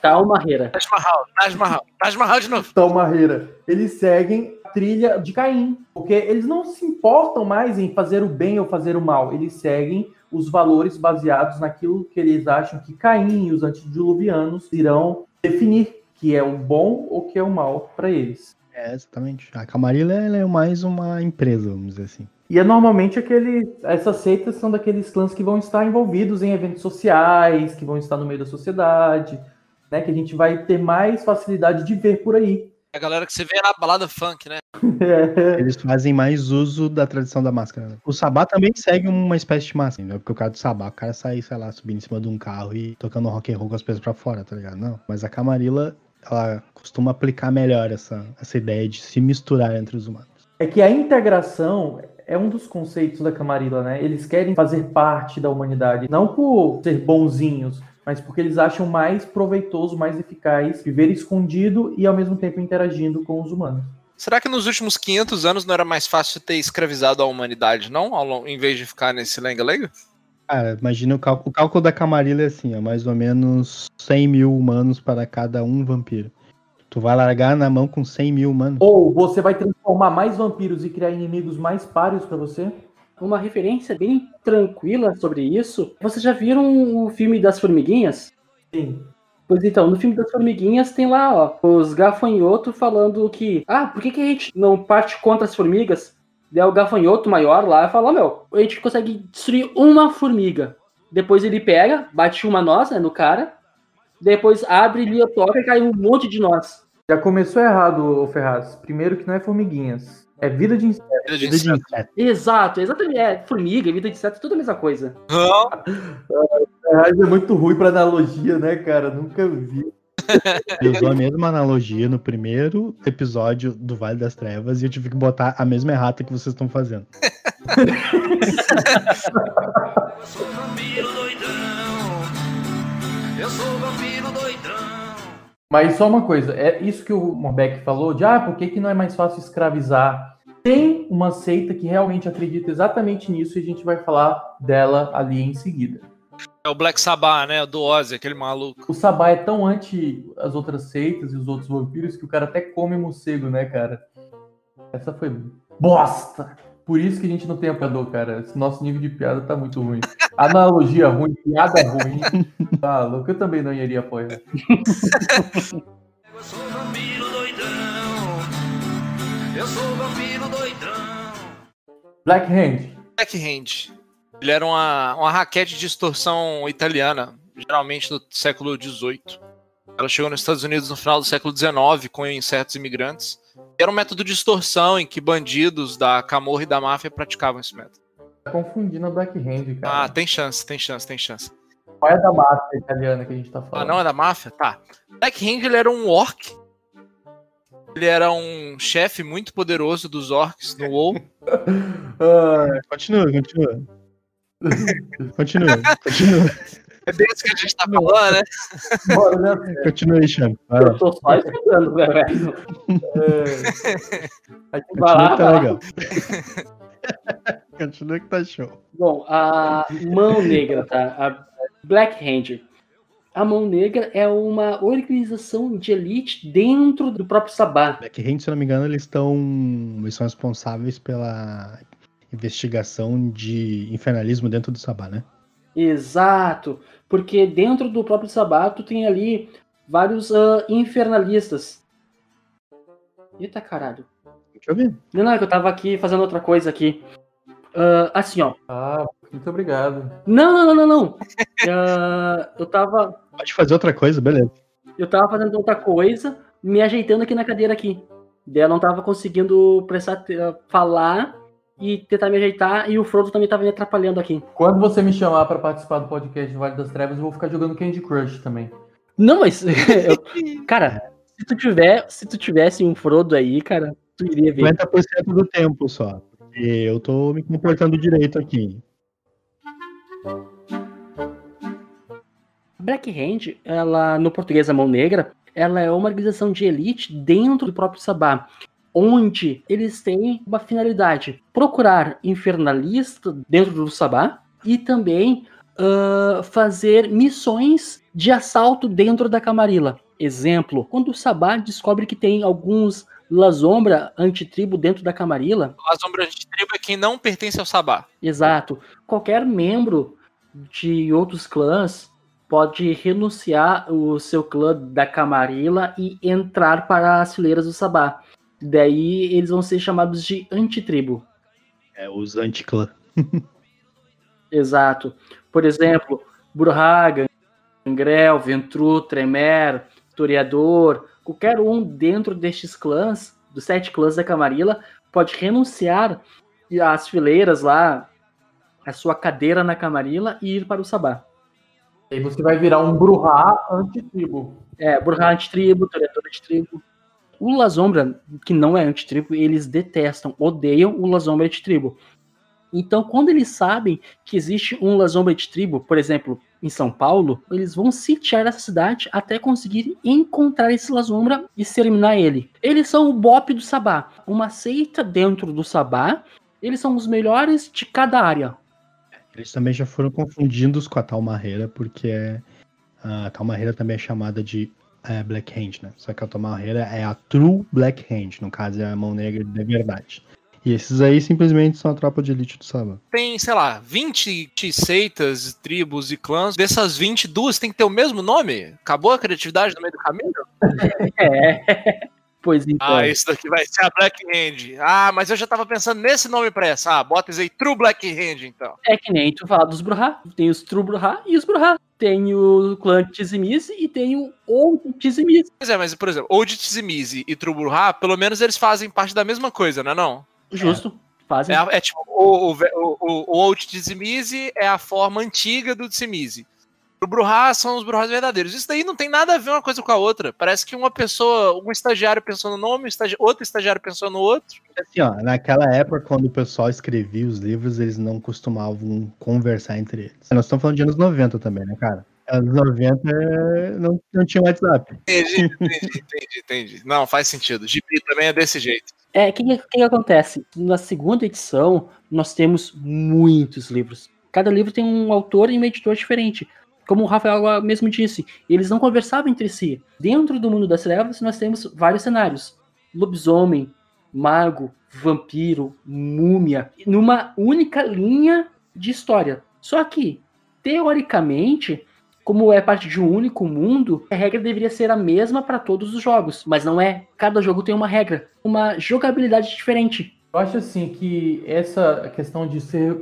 Tal Marreira. Taj Mahal, Taj Mahal, Taj Mahal de novo. Tal Marreira. Eles seguem a trilha de Caim, porque eles não se importam mais em fazer o bem ou fazer o mal, eles seguem os valores baseados naquilo que eles acham que Caim e os antediluvianos irão definir que é o bom ou que é o mal para eles. É, exatamente. A Camarilla ela é mais uma empresa, vamos dizer assim. E é normalmente aquele, essas seitas são daqueles clãs que vão estar envolvidos em eventos sociais, que vão estar no meio da sociedade, né? Que a gente vai ter mais facilidade de ver por aí. A galera que você vê na balada funk, né? [LAUGHS] Eles fazem mais uso da tradição da máscara. né? O Sabá também segue uma espécie de máscara, né? Porque o cara do Sabá, o cara sai, sei lá, subindo em cima de um carro e tocando rock and roll com as pessoas pra fora, tá ligado? Não. Mas a Camarilla, ela costuma aplicar melhor essa, essa ideia de se misturar entre os humanos. É que a integração é um dos conceitos da Camarilla, né? Eles querem fazer parte da humanidade, não por ser bonzinhos, mas porque eles acham mais proveitoso, mais eficaz viver escondido e ao mesmo tempo interagindo com os humanos. Será que nos últimos 500 anos não era mais fácil ter escravizado a humanidade, não? Ao Em vez de ficar nesse lenga-lenga? Cara, imagina o cálculo, o cálculo da Camarilla é assim, é mais ou menos 100 mil humanos para cada um vampiro. Tu vai largar na mão com 100 mil humanos? Ou você vai transformar mais vampiros e criar inimigos mais páreos pra você? Uma referência bem tranquila sobre isso. Vocês já viram o filme das formiguinhas? Sim. Pois então, no filme das formiguinhas tem lá, ó, os gafanhotos falando que, ah, por que, que a gente não parte contra as formigas? Daí o gafanhoto maior lá fala, meu, a gente consegue destruir uma formiga. Depois ele pega, bate uma nós, né, no cara, depois abre, lia, toca e cai um monte de nós. Já começou errado, ô Ferraz. Primeiro que não é formiguinhas. É vida de inseto. Vida de Vida de inseto. inseto. Exato, exatamente, é, formiga, vida de inseto, tudo a mesma coisa. Não, [LAUGHS] Ferraz é muito ruim pra analogia, né, cara? Nunca vi. [LAUGHS] Ele usou a mesma analogia no primeiro episódio do Vale das Trevas e eu tive que botar a mesma errata que vocês estão fazendo. Eu sou vampiro doidão. Eu sou vampiro doidão. Mas só uma coisa, é isso que o Morbeck falou, de ah, por que, que não é mais fácil escravizar? Tem uma seita que realmente acredita exatamente nisso e a gente vai falar dela ali em seguida. é o Black Sabbath, né? Do Ozzy, aquele maluco. O Sabá é tão anti as outras seitas e os outros vampiros que o cara até come morcego, né, cara? Essa foi bosta! Por isso que a gente não tem apoiador, cara. Esse nosso nível de piada tá muito ruim. Analogia ruim, piada ruim. [LAUGHS] Tá louco, eu também não iria apoiar. Eu sou vampiro doidão. Eu sou vampiro doidão. Black Hand. Backhand. Ele era uma, uma raquete de distorção italiana, geralmente do século XVIII. Ela chegou nos Estados Unidos no final do século XIX com certos imigrantes. Era um método de extorsão em que bandidos da Camorra e da máfia praticavam esse método. Tá confundindo a Black Hand, cara. Ah, tem chance, tem chance, tem chance. Qual é da máfia italiana que a gente tá Ah, falando? não é da máfia? Tá. Backhand ele era um orc. Ele era um chefe muito poderoso dos orcs no WoW. [LAUGHS] Ah, Continua, continua. Continua, continua. [LAUGHS] É desse que a gente tá falando, né? bora, né? Continua aí, Chame. Vai lá. Eu tô só escutando, velho. É, Vai Continua lá, que tá vai lá. legal. Continua que tá show. Bom, a Mão Negra, tá? A Black Hand. A Mão Negra é uma organização de elite dentro do próprio Sabá. Backhand, se eu não me engano, eles estão. Eles são responsáveis pela investigação de infernalismo dentro do Sabá, né? Exato, porque dentro do próprio Sabá tu tem ali vários ah, infernalistas. Eita caralho. Deixa eu ver. Não, não, é que eu tava aqui fazendo outra coisa aqui. Ah, assim, ó. Ah, muito obrigado. Não, não, não, não, não. [LAUGHS] Ah, eu tava. Pode fazer outra coisa, beleza. Eu tava fazendo outra coisa, me ajeitando aqui na cadeira aqui. Daí eu não tava conseguindo prestar, falar e tentar me ajeitar, e o Frodo também tava me atrapalhando aqui. Quando você me chamar pra participar do podcast do Vale das Trevas, eu vou ficar jogando Candy Crush também. Não, mas. [LAUGHS] eu- [LAUGHS] cara, se tu, tiver, se tu tivesse um Frodo aí, cara, tu iria ver. 50% do tempo só. Eu tô me comportando direito aqui. Black Hand, ela, no português a mão negra, ela é uma organização de elite dentro do próprio Sabá, onde eles têm uma finalidade: procurar infernalista dentro do Sabá e também ah, fazer missões de assalto dentro da Camarilla. Exemplo, quando o Sabá descobre que tem alguns Lasombra antitribo dentro da Camarilla, A sombra de tribo é quem não pertence ao Sabá. Exato. Qualquer membro de outros clãs pode renunciar o seu clã da Camarilla e entrar para as fileiras do Sabá. Daí eles vão ser chamados de antitribo. É, os anticlã. [LAUGHS] Exato. Por exemplo, Burhaga, Gangrel, Ventru, Tremer, Toreador, qualquer um dentro destes clãs, dos sete clãs da Camarilla, pode renunciar às fileiras lá, a sua cadeira na Camarilla e ir para o Sabá. Aí você vai virar um Bruhá antitribo. É, Burhá antitribo, Toreador antitribo. O Lasombra, que não é antitribo, eles detestam, odeiam o Lasombra antitribo. Então, quando eles sabem que existe um Lasombra antitribo, por exemplo, em São Paulo, eles vão sitiar essa cidade até conseguirem encontrar esse Lasombra e exterminar ele. Eles são o BOP do Sabá, uma seita dentro do Sabá. Eles são os melhores de cada área. Eles também já foram confundidos com a Talmarreira, porque é, a Talmarreira também é chamada de é, Black Hand, né? Só que a Talmarreira é a True Black Hand, no caso é a mão negra de verdade. E esses aí simplesmente são a tropa de elite do Sabá. Tem, sei lá, 20 seitas, tribos e clãs. Dessas 20, duas tem que ter o mesmo nome? Acabou a criatividade no meio do caminho? [LAUGHS] É. Pois então. Ah, esse daqui vai ser a Black Hand. Ah, mas eu já tava pensando nesse nome pra essa. Ah, bota esse aí, True Black Hand, então. É que nem tu falar dos Bruhá. Tem os True Bruhá e os Bruhá. Tem o clã Tizimizi e tem o Old Tizimizi. Pois é, mas, por exemplo, Old Tizimizi e True Burha, pelo menos eles fazem parte da mesma coisa, não é não? Justo. Fazem. É, é tipo, o, o, o, o Old Tizimizi é a forma antiga do Tizimizi. O Bruhá são os Bruhás verdadeiros. Isso daí não tem nada a ver uma coisa com a outra. Parece que uma pessoa, um estagiário pensou no nome, um estagi- outro estagiário pensou no outro. Assim, ó, naquela época, quando o pessoal escrevia os livros, eles não costumavam conversar entre eles. Nós estamos falando de anos 90 também, né, cara? Anos 90 é, não, não tinha WhatsApp. Entendi, entendi, entendi, entendi. Não, faz sentido. GP também é desse jeito. É, o que, que, que acontece? Na segunda edição, nós temos muitos livros. Cada livro tem um autor e um editor diferente. Como o Rafael mesmo disse, eles não conversavam entre si. Dentro do mundo das trevas, nós temos vários cenários: lobisomem, mago, vampiro, múmia, numa única linha de história. Só que, teoricamente, como é parte de um único mundo, a regra deveria ser a mesma para todos os jogos, mas não é. Cada jogo tem uma regra, uma jogabilidade diferente. Eu acho assim que essa questão de ser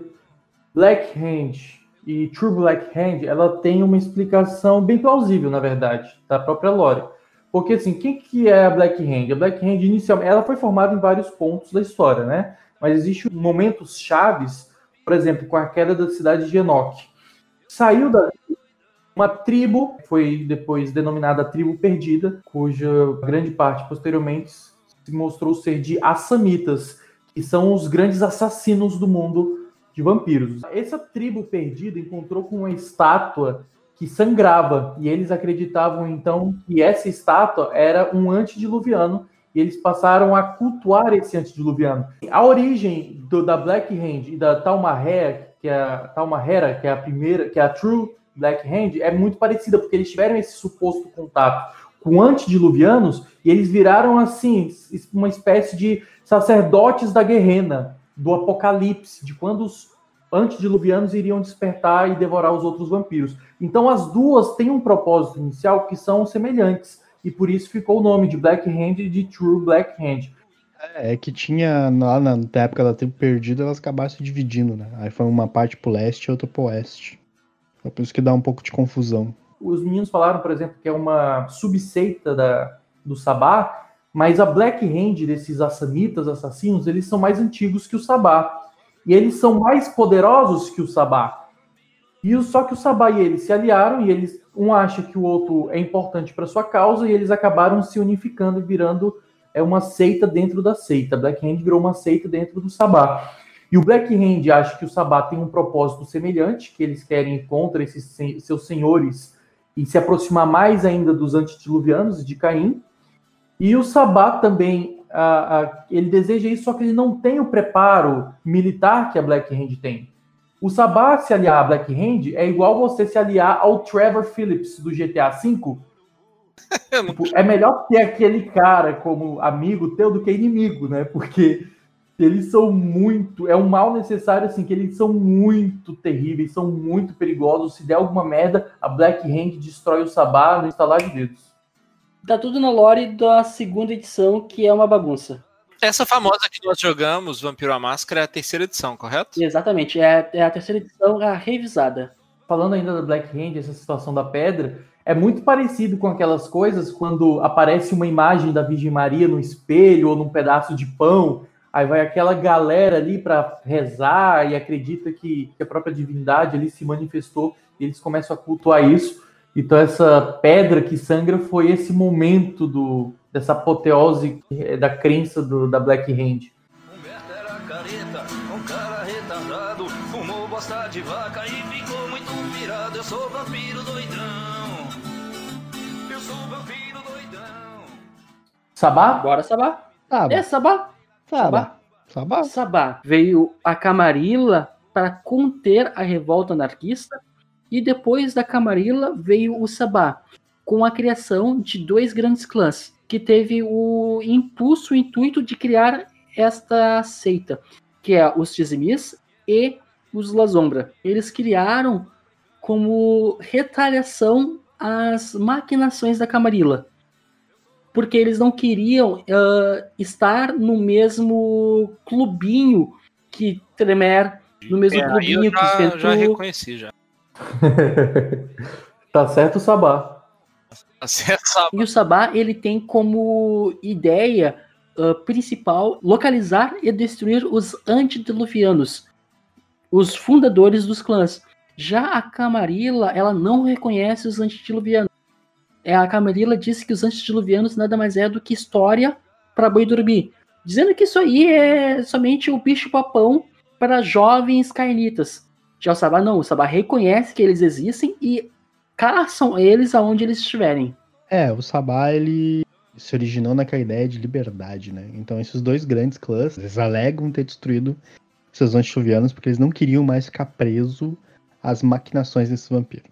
Black Hand e True Black Hand, ela tem uma explicação bem plausível, na verdade, da própria lore. Porque assim, quem que é a Black Hand? A Black Hand inicialmente, ela foi formada em vários pontos da história, né? Mas existem momentos chaves, por exemplo, com a queda da cidade de Enoch. Saiu da uma tribo, foi depois denominada tribo perdida, cuja grande parte posteriormente se mostrou ser de Assamitas, que são os grandes assassinos do mundo de vampiros. Essa tribo perdida encontrou com uma estátua que sangrava, e eles acreditavam então que essa estátua era um antediluviano, e eles passaram a cultuar esse antediluviano. A origem do, da Black Hand e da Talmahera, que é a Talmahera, que é a primeira, que é a True Black Hand, é muito parecida, porque eles tiveram esse suposto contato com antediluvianos, e eles viraram assim, uma espécie de sacerdotes da guerrena, do apocalipse, de quando os antediluvianos iriam despertar e devorar os outros vampiros. Então as duas têm um propósito inicial que são semelhantes, e por isso ficou o nome de Black Hand e de True Black Hand. É que tinha, lá na época da Tempo Perdido, elas acabaram se dividindo, né? Aí foi uma parte pro leste e outra pro oeste. É por isso que dá um pouco de confusão. Os meninos falaram, por exemplo, que é uma subseita da, do Sabá, mas a Black Hand desses assamitas assassinos, eles são mais antigos que o Sabá. E eles são mais poderosos que o Sabá. E só que o Sabá e ele se aliaram e eles um acha que o outro é importante para sua causa e eles acabaram se unificando e virando é uma seita dentro da seita. Black Hand virou uma seita dentro do Sabá. E o Black Hand acha que o Sabá tem um propósito semelhante, que eles querem ir contra esses seus senhores e se aproximar mais ainda dos antediluvianos de Caim. E o Sabá também, ah, ah, ele deseja isso, só que ele não tem o preparo militar que a Black Hand tem. O Sabá se aliar à Black Hand é igual você se aliar ao Trevor Phillips do GTA V. [LAUGHS] Tipo, é melhor ter aquele cara como amigo teu do que inimigo, né? Porque eles são muito. É um mal necessário, assim, que eles são muito terríveis, são muito perigosos. Se der alguma merda, a Black Hand destrói o Sabá no instalar de dedos. Tá tudo na lore da segunda edição, que é uma bagunça. Essa famosa que nós jogamos, Vampiro à Máscara, é a terceira edição, correto? Exatamente, é, é a terceira edição, a revisada. Falando ainda da Black Hand, essa situação da pedra, é muito parecido com aquelas coisas quando aparece uma imagem da Virgem Maria no espelho ou num pedaço de pão. Aí vai aquela galera ali para rezar e acredita que, que a própria divindade ali se manifestou e eles começam a cultuar isso. Então essa pedra que sangra foi esse momento do, dessa apoteose da crença do- da Black Hand. Era careta, um cara retardado, fumou bosta de vaca e ficou muito pirado. Eu sou vampiro doidão. Eu sou vampiro doidão. Sabá? Bora, Sabá. Sabá. É, Sabá. Sabá. Sabá. Sabá. Veio a Camarilla para conter a revolta anarquista e depois da Camarilla veio o Sabá, com a criação de dois grandes clãs, que teve o impulso, o intuito de criar esta seita, que é os Tizimis e os Lazombra. Eles criaram como retaliação às maquinações da Camarilla. Porque eles não queriam ah, estar no mesmo clubinho que Tremer, no mesmo É, clubinho que já, Sventruk. já reconheci já. [LAUGHS] tá certo, Sabá. Tá certo, sabe? E o Sabá ele tem como ideia ah, principal localizar e destruir os antediluvianos, os fundadores dos clãs. Já a Camarilla, ela não reconhece os antediluvianos. É, a Camarilla disse que os antediluvianos nada mais é do que história para boi dormir, dizendo que isso aí é somente o bicho papão para jovens carnitas. Já o Sabá não, o Sabá reconhece que eles existem e caçam eles aonde eles estiverem. É, o Sabá, ele se originou naquela ideia de liberdade, né? Então esses dois grandes clãs, eles alegam ter destruído seus antediluvianos porque eles não queriam mais ficar preso às maquinações desses vampiros.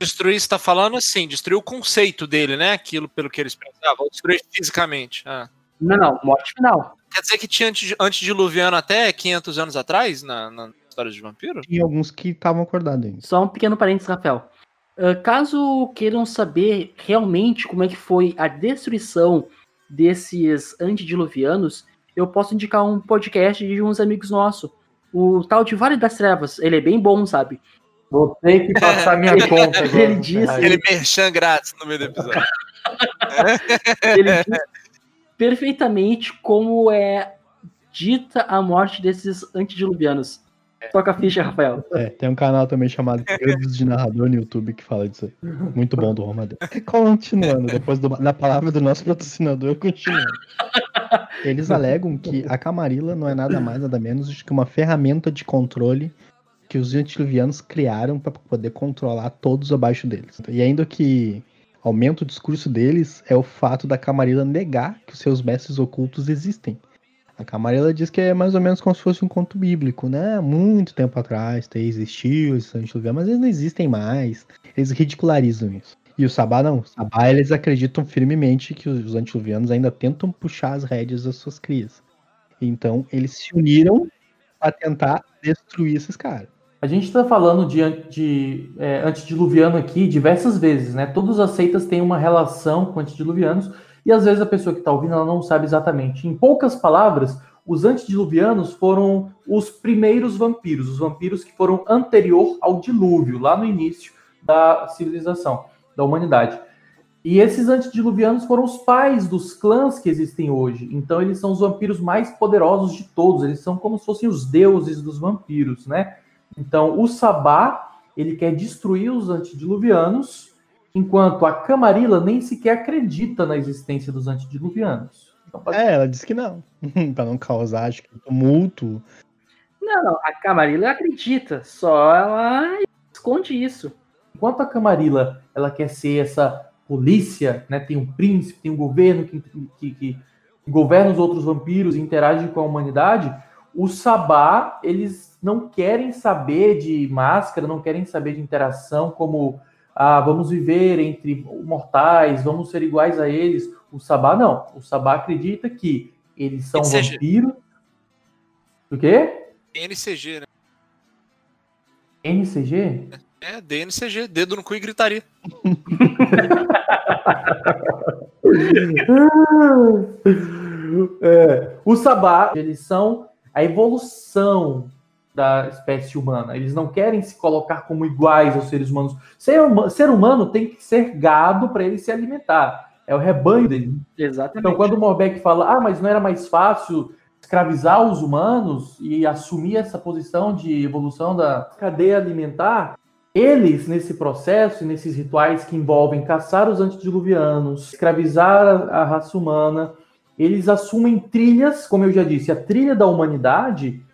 Destruir, você tá falando assim, destruir o conceito dele, né? Aquilo pelo que eles pensavam, destruir fisicamente. Ah. Não, não, morte final. Quer dizer que tinha antes- antediluviano até 500 anos atrás, na, na história de vampiro? Tinha alguns que estavam acordados ainda. Só um pequeno parênteses, Rafael. Ah, caso queiram saber realmente como é que foi a destruição desses antediluvianos, eu posso indicar um podcast de uns amigos nossos. O tal de Vale das Trevas. Ele é bem bom, sabe? Vou ter que passar minha Ele- conta agora. ele disse- Aquele merchan grátis no meio do episódio. [LAUGHS] Ele diz perfeitamente como é dita a morte desses antediluvianos. Toca a ficha, Rafael. É, tem um canal também chamado [LAUGHS] Segredos de Narrador no YouTube que fala disso aí. Muito bom do Romadeu. Continuando, depois do- da palavra do nosso patrocinador, continuando. Eles alegam que a Camarilla não é nada mais, nada menos do que uma ferramenta de controle que os antediluvianos criaram para poder controlar todos abaixo deles. E ainda que aumenta o discurso deles é o fato da Camarilla negar que os seus mestres ocultos existem. A Camarilla diz que é mais ou menos como se fosse um conto bíblico, né? Muito tempo atrás existiu esses antediluvianos, mas eles não existem mais. Eles ridicularizam isso. E o Sabá não. O Sabá eles acreditam firmemente que os antediluvianos ainda tentam puxar as rédeas das suas crias. Então eles se uniram para tentar destruir esses caras. A gente está falando de, de é, antediluviano aqui diversas vezes, né? Todas as seitas têm uma relação com antediluvianos e às vezes a pessoa que está ouvindo ela não sabe exatamente. Em poucas palavras, os antediluvianos foram os primeiros vampiros, os vampiros que foram anterior ao dilúvio, lá no início da civilização, da humanidade. E esses antediluvianos foram os pais dos clãs que existem hoje. Então eles são os vampiros mais poderosos de todos. Eles são como se fossem os deuses dos vampiros, né? Então o Sabá ele quer destruir os antediluvianos, enquanto a Camarilla nem sequer acredita na existência dos antediluvianos. Então, É, ela disse que não. [LAUGHS] pra não causar, acho que tumulto. Não, não, a Camarilla acredita, só ela esconde isso. Enquanto a Camarilla ela quer ser essa polícia, né? Tem um príncipe, tem um governo que, que, que governa os outros vampiros e interage com a humanidade. O Sabá, eles não querem saber de máscara, não querem saber de interação, como ah, vamos viver entre mortais, vamos ser iguais a eles. O Sabá não. O Sabá acredita que eles são NCG. vampiros. O quê? NCG, né? NCG? É, DNCG, dedo no cu e gritaria. [LAUGHS] É, os Sabá, eles são a evolução da espécie humana. Eles não querem se colocar como iguais aos seres humanos. Ser, ser humano tem que ser gado para ele se alimentar. É o rebanho dele. Exatamente. Então, quando o Morbeck fala, ah, mas não era mais fácil escravizar os humanos e assumir essa posição de evolução da cadeia alimentar, eles, nesse processo, e nesses rituais que envolvem caçar os antediluvianos, escravizar a raça humana, eles assumem trilhas, como eu já disse, a trilha da humanidade,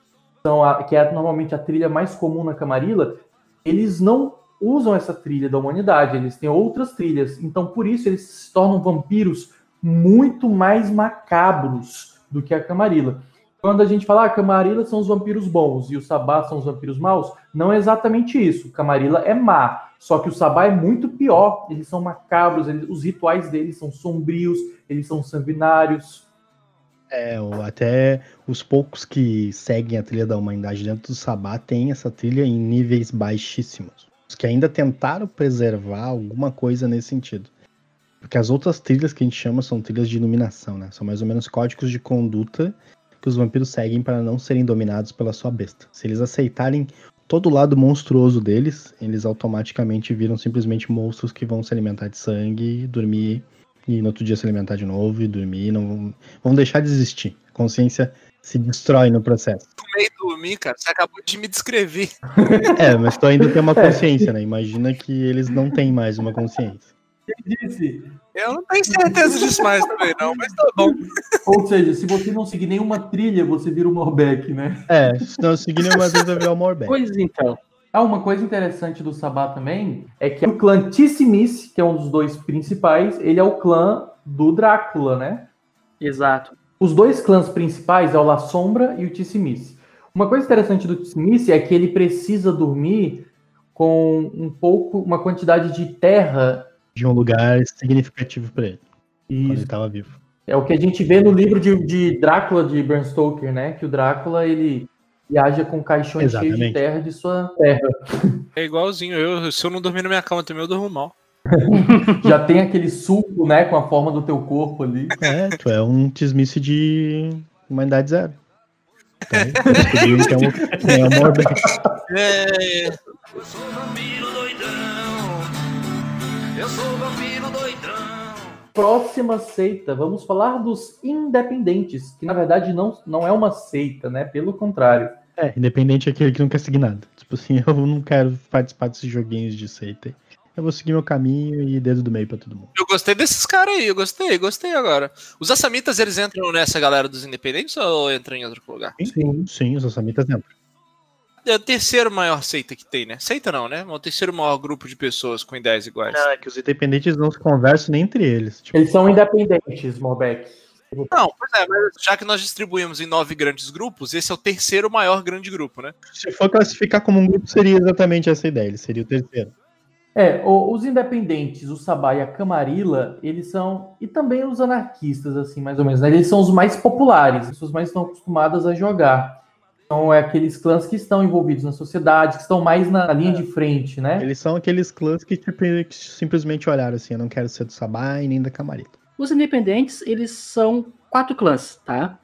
são a- que é normalmente a trilha mais comum na Camarilla, eles não usam essa trilha da humanidade, eles têm outras trilhas. Então, por isso, eles se tornam vampiros muito mais macabros do que a Camarilla. Quando a gente fala, ah, Camarilla são os vampiros bons e o Sabá são os vampiros maus, não é exatamente isso. Camarilla é má, só que o Sabá é muito pior. Eles são macabros, eles- os rituais deles são sombrios, eles são sanguinários. É, até os poucos que seguem a trilha da humanidade dentro do Sabá têm essa trilha em níveis baixíssimos. Os que ainda tentaram preservar alguma coisa nesse sentido. Porque as outras trilhas que a gente chama são trilhas de iluminação, né? São mais ou menos códigos de conduta que os vampiros seguem para não serem dominados pela sua besta. Se eles aceitarem todo o lado monstruoso deles, eles automaticamente viram simplesmente monstros que vão se alimentar de sangue, dormir e no outro dia se alimentar de novo e dormir, não vão, deixar de existir. A consciência se destrói no processo. Comer e dormir, cara. Você acabou de me descrever. [LAUGHS] É, mas tu ainda tem uma [LAUGHS] consciência, né? Imagina que eles não têm mais uma consciência. Disse. Eu não tenho certeza disso mais também, não, mas tá bom. Ou seja, se você não seguir nenhuma trilha, você vira o Morbeck, né? É, se não seguir nenhuma vez vai virar o Morbeck. Pois então. Ah, uma coisa interessante do Sabá também é que o clã Tissimice, que é um dos dois principais, ele é o clã do Drácula, né? Exato. Os dois clãs principais é o La Sombra e o Tissimice. Uma coisa interessante do Tissimice é que ele precisa dormir com um pouco, uma quantidade de terra. De um lugar significativo pra ele. Quando ele Isso. tava vivo. É o que a gente vê no livro de, de Drácula de Bram Stoker, né? Que o Drácula ele viaja com caixões cheios de Exatamente. terra de sua terra. É igualzinho. Eu, se eu não dormir na minha cama também, eu durmo mal. [LAUGHS] Já tem aquele suco, né, com a forma do teu corpo ali. É, tu é um tismice de humanidade zero. Então, é um, que é um Morbeck. É, Eu sou vampiro doidão. Eu sou vampiro doidão. Próxima seita, vamos falar dos independentes, que na verdade não, não é uma seita, né? Pelo contrário. É, independente é aquele que não quer seguir nada. Tipo assim, [LAUGHS] eu não quero participar desses joguinhos de seita. Eu vou seguir meu caminho e dedo do meio pra todo mundo. eu gostei desses caras aí, eu gostei, gostei agora. Os assamitas, eles entram nessa galera dos independentes ou entram em outro lugar? Sim. Sim, os assamitas dentro. É o terceiro maior seita que tem, né? Seita não, né? É o terceiro maior grupo de pessoas com ideias iguais. Não, é que os independentes não se conversam nem entre eles. Tipo, Eles são independentes, Morbeck. Não, pois é, mas já que nós distribuímos em nove grandes grupos, esse é o terceiro maior grande grupo, né? se for classificar como um grupo, seria exatamente essa ideia. Ele seria o terceiro. É, o- os independentes, o Sabá e a Camarilla, eles são. E também os anarquistas, assim, mais ou menos, né? Eles são os mais populares, as pessoas mais estão acostumadas a jogar. Então, é aqueles clãs que estão envolvidos na sociedade, que estão mais na linha de frente, né? Eles são aqueles clãs que, tipo, que simplesmente olharam assim: eu não quero ser do Sabá e nem da Camarilla. Os independentes, eles são quatro clãs, tá?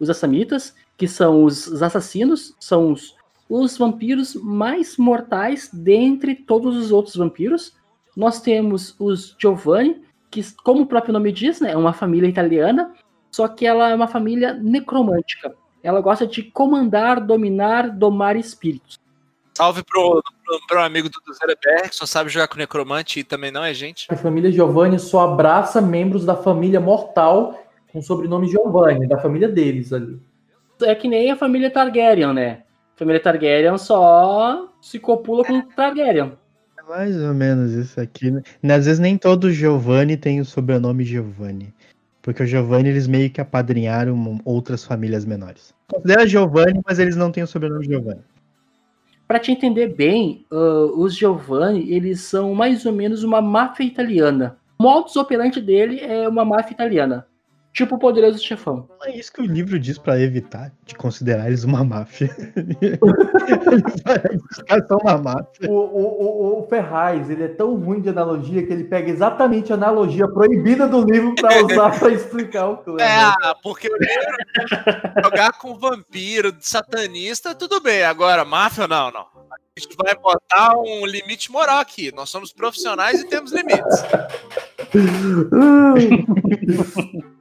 Os Assamitas, que são os, os assassinos, são os, os vampiros mais mortais dentre todos os outros vampiros. Nós temos os Giovanni, que, como o próprio nome diz, né, é uma família italiana, só que ela é uma família necromântica. Ela gosta de comandar, dominar, domar espíritos. Salve pro, pro, pro amigo do Zereberg, que só sabe jogar com necromante e também não é gente. A família Giovanni só abraça membros da família mortal com o sobrenome Giovanni, da família deles ali. É que nem a família Targaryen, né? A família Targaryen só se copula com Targaryen. É mais ou menos isso aqui. Né? Às vezes nem todo Giovanni tem o sobrenome Giovanni. Porque o Giovanni eles meio que apadrinharam outras famílias menores. Considera Giovanni, mas eles não têm o sobrenome Giovanni. Para te entender bem, uh, os Giovanni, eles são mais ou menos uma máfia italiana. O modus operandi dele é uma máfia italiana. Tipo o poderoso chefão. Não é isso que o livro diz para evitar de considerar eles uma máfia. [LAUGHS] eles são uma máfia. O, o, o, o, Ferraz, ele é tão ruim de analogia que ele pega exatamente a analogia proibida do livro para usar para explicar o clã. É, porque o livro jogar com vampiro, satanista, tudo bem. Agora, máfia, não, não. A gente vai botar um limite moral aqui. Nós somos profissionais e temos limites. [LAUGHS]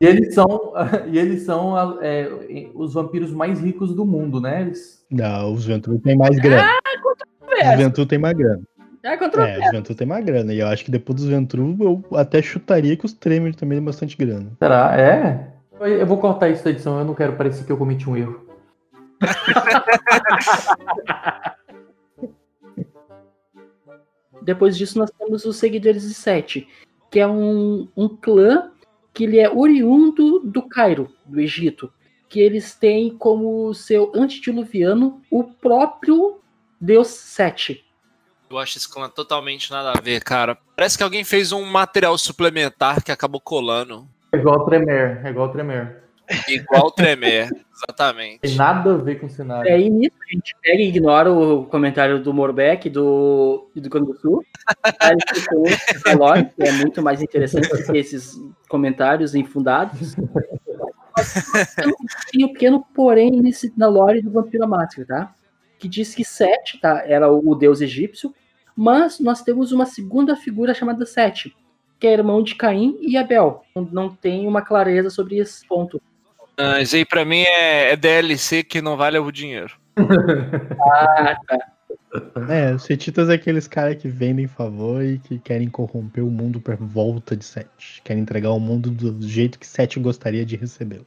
E eles são, [LAUGHS] e eles são é, os vampiros mais ricos do mundo, né? Eles... Não, os Ventrue tem mais grana. Ah, os Ventrue tem mais grana. É, é, os Ventrue tem mais grana. E eu acho que depois dos Ventrue, eu até chutaria que os Tremor também têm bastante grana. Será? É? Eu vou cortar isso da edição, eu não quero parecer que eu cometi um erro. [LAUGHS] Depois disso, nós temos os Seguidores de Sete, que é um, um clã que ele é oriundo do Cairo, do Egito, que eles têm como seu antediluviano o próprio deus Sete. Eu acho esse clã totalmente nada a ver, cara. Parece que alguém fez um material suplementar que acabou colando. É igual Tremer, é igual Tremer. Igual Tremer, exatamente. Tem nada a ver com o cenário. E aí nisso a gente pega e ignora o comentário do Morbeck do do Cano do Sul. Ele que é muito mais interessante do que esses comentários infundados. Tem um pequeno porém nesse, na lore do Vampiro Máscara, tá? Que diz que Sete tá, era o, o deus egípcio, mas nós temos uma segunda figura chamada Sete, que é irmão de Caim e Abel. Não tem uma clareza sobre esse ponto. Isso aí pra mim é, é DLC que não vale o dinheiro. ah, [LAUGHS] tá. É, os Setitas é aqueles caras que vendem favor e que querem corromper o mundo por volta de Sete. Querem entregar o mundo do jeito que Sete gostaria de recebê-lo.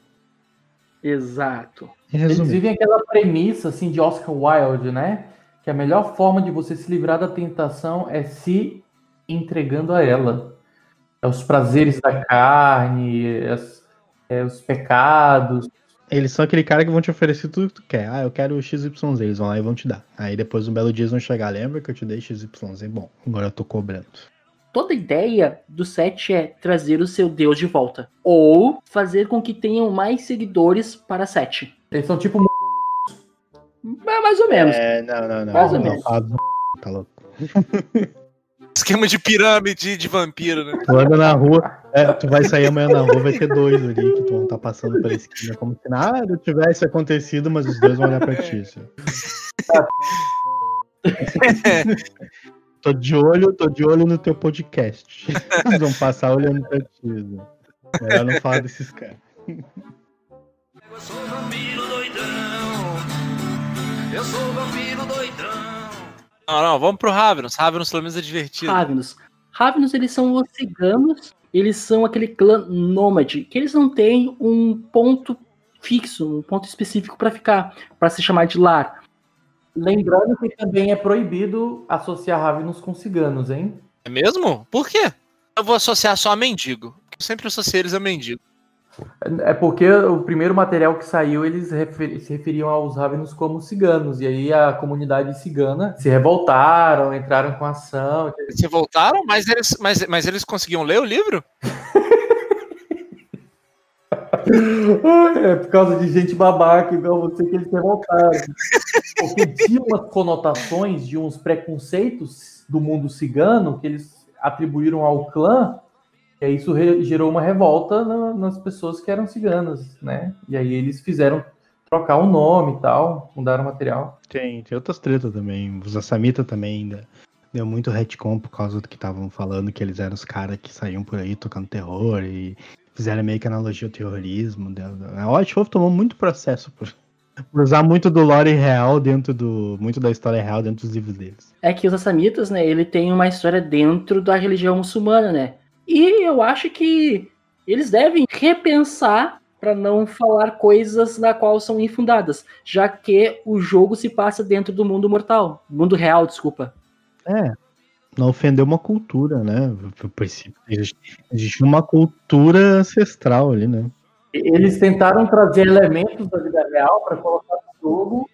Exato. Eles vivem aquela premissa assim de Oscar Wilde, né? Que a melhor forma de você se livrar da tentação é se entregando a ela. É os prazeres da carne, é as, é os pecados, eles são aquele cara que vão te oferecer tudo que tu quer. Ah, eu quero XYZ, eles vão lá e vão te dar. Aí depois um belo dia eles vão chegar, lembra que eu te dei XYZ? Bom, agora eu tô cobrando. Toda a ideia do set é trazer o seu deus de volta. Ou fazer com que tenham mais seguidores para set. Eles são tipo. É, mais ou menos. É, não, não, não. Mais não, ou menos. Tá louco. Esquema de pirâmide de vampiro, né? Tu anda na rua, é, tu vai sair amanhã na rua, vai ter dois ali que vão estar tá passando pela esquina, como se nada tivesse acontecido, mas os dois vão olhar pra ti. Assim. [LAUGHS] tô de olho, tô de olho no teu podcast. Eles vão passar olhando pra ti. Né? Melhor não falar desses caras. Eu sou vampiro doidão. Eu sou vampiro doidão. Não, não, vamos pro Ravenous. Ravenous pelo menos é divertido. Ravenous. Ravenous, eles são os ciganos, eles são aquele clã nômade, que eles não têm um ponto fixo, um ponto específico para ficar, para se chamar de lar. Lembrando que também é proibido associar Ravenous com ciganos, hein? É mesmo? Por quê? Eu vou associar só a mendigo. Eu sempre associei eles a mendigo. É porque o primeiro material que saiu, eles refer se referiam aos Ravenos como ciganos. E aí a comunidade cigana se revoltaram, entraram com ação. Se revoltaram? Mas eles, mas, mas eles conseguiam ler o livro? é por causa de gente babaca igual você que eles se revoltaram. Porque tinha umas conotações de uns preconceitos do mundo cigano que eles atribuíram ao clã e aí isso gerou uma revolta na, nas pessoas que eram ciganas, né? E aí eles fizeram trocar o nome e tal, mudaram o material. Tem, tem outras tretas também. Os Assamita também ainda deu muito retcon por causa do que estavam falando, que eles eram os caras que saíam por aí tocando terror e fizeram meio que analogia ao terrorismo. A White Wolf tomou muito processo por, Por usar muito do lore real dentro do. Muito da história real dentro dos livros deles. É que os Assamitas, né, ele tem uma história dentro da religião muçulmana, né? E eu acho que eles devem repensar para não falar coisas na qual são infundadas, já que o jogo se passa dentro do mundo mortal, mundo real, desculpa. É. Não ofender uma cultura, né? Por princípio, existe, existe uma cultura ancestral ali, né? Eles tentaram trazer elementos da vida real para colocar no jogo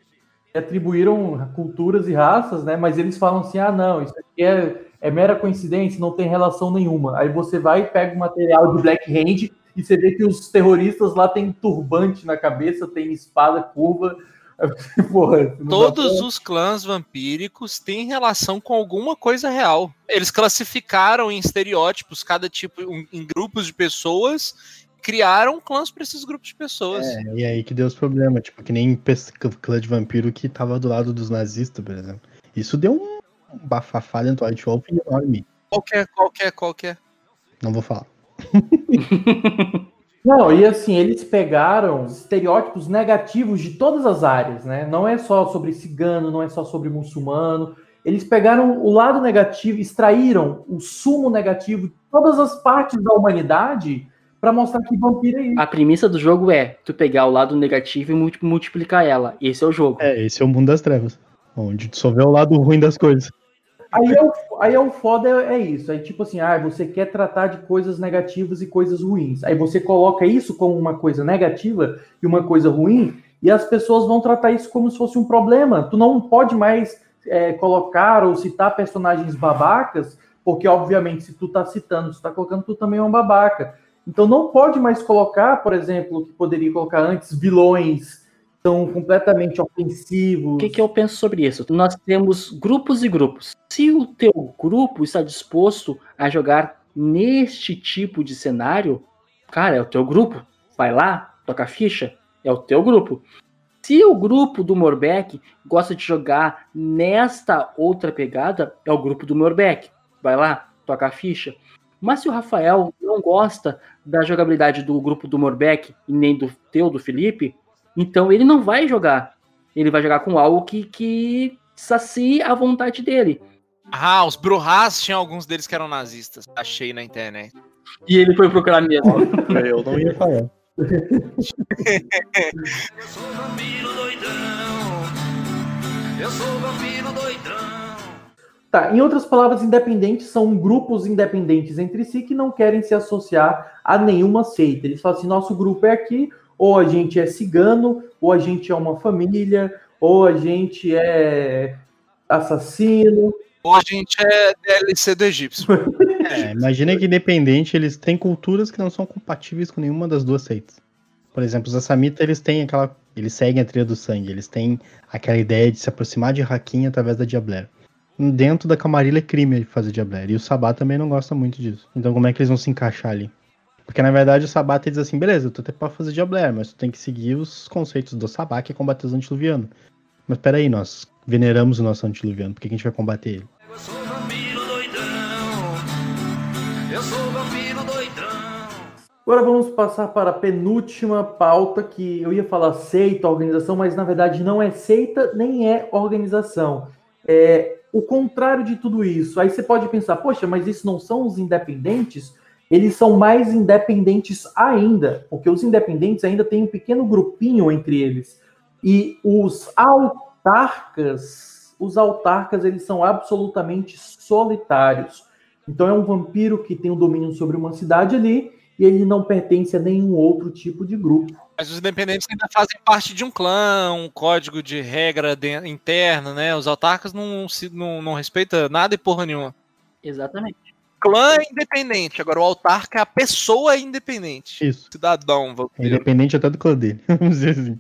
e atribuíram culturas e raças, né? Mas eles falam assim: ah, não, isso aqui é, é mera coincidência, não tem relação nenhuma. Aí você vai e pega o material de Black Hand e você vê que os terroristas lá têm turbante na cabeça, tem espada curva. [LAUGHS] Porra, Todos os clãs vampíricos têm relação com alguma coisa real. Eles classificaram em estereótipos cada tipo, em grupos de pessoas, criaram clãs para esses grupos de pessoas. É, e aí que deu os problemas, tipo, que nem clã de vampiro que tava do lado dos nazistas, por exemplo. Isso deu um bafafá dentro do White Wolf enorme. Qualquer, qualquer, qualquer. Não vou falar. [LAUGHS] Não, e assim, eles pegaram estereótipos negativos de todas as áreas, né? Não é só sobre cigano, não é só sobre muçulmano. Eles pegaram o lado negativo, extraíram o sumo negativo de todas as partes da humanidade para mostrar que vampiro é isso. A premissa do jogo é tu pegar o lado negativo e multiplicar ela. Esse é o jogo. É, esse é o mundo das trevas. Onde só vê o lado ruim das coisas. Aí é o, aí é o foda, é, é isso. Aí, tipo assim, ah, você quer tratar de coisas negativas e coisas ruins. Aí você coloca isso como uma coisa negativa e uma coisa ruim, e as pessoas vão tratar isso como se fosse um problema. Tu não pode mais é, colocar ou citar personagens babacas, porque, obviamente, se tu tá citando, tu tá colocando, tu também é um babaca. Então não pode mais colocar, por exemplo, que poderia colocar antes, vilões são completamente ofensivos. O que, que eu penso sobre isso? Nós temos grupos e grupos. Se o teu grupo está disposto a jogar neste tipo de cenário, cara, é o teu grupo. Vai lá, toca ficha, é o teu grupo. Se o grupo do Morbeck gosta de jogar nesta outra pegada, é o grupo do Morbeck. Vai lá, toca a ficha. Mas se o Rafael não gosta da jogabilidade do grupo do Morbeck e nem do teu, do Felipe, então ele não vai jogar. Ele vai jogar com algo que, que sacie a vontade dele. Ah, os Bruhas tinham alguns deles que eram nazistas. Achei na internet. E ele foi procurar mesmo. [LAUGHS] Eu não ia falar. Eu sou vampiro doidão. Eu sou vampiro doidão. Tá, em outras palavras, independentes são grupos independentes entre si que não querem se associar a nenhuma seita. Eles falam assim: nosso grupo é aqui, ou a gente é cigano, ou a gente é uma família, ou a gente é assassino. Ou a gente é DLC do egípcio. [LAUGHS] É, imagina que independente, eles têm culturas que não são compatíveis com nenhuma das duas seitas. Por exemplo, os Assamita, eles têm aquela. Eles seguem a trilha do sangue, eles têm aquela ideia de se aproximar de Hakim através da Diablera. Dentro da Camarilla é crime fazer Diablera. E o Sabá também não gosta muito disso. Então como é que eles vão se encaixar ali? Porque na verdade o Sabá diz assim, beleza, eu tô até pra fazer Diabler, mas tu tem que seguir os conceitos do Sabá, que é combater os antiluvianos. Mas peraí, nós veneramos o nosso antiluviano, por que a gente vai combater ele? Eu sou vampiro doidão. Eu sou vampiro doidão. Agora vamos passar para a penúltima pauta, que eu ia falar seita, organização, mas na verdade não é seita nem é organização. É o contrário de tudo isso. Aí você pode pensar, poxa, mas isso não são os independentes? Eles são mais independentes ainda, porque os independentes ainda têm um pequeno grupinho entre eles. E os autarcas, os autarcas, eles são absolutamente solitários. Então é um vampiro que tem o domínio sobre uma cidade ali e ele não pertence a nenhum outro tipo de grupo. Mas os independentes ainda fazem parte de um clã, um código de regra de, interno, né? Os autarcas não, se, não, não respeitam nada e porra nenhuma. Exatamente clã é independente, agora o autarca é a pessoa independente. Isso. Cidadão. É independente até do clã dele, [LAUGHS] vamos dizer assim.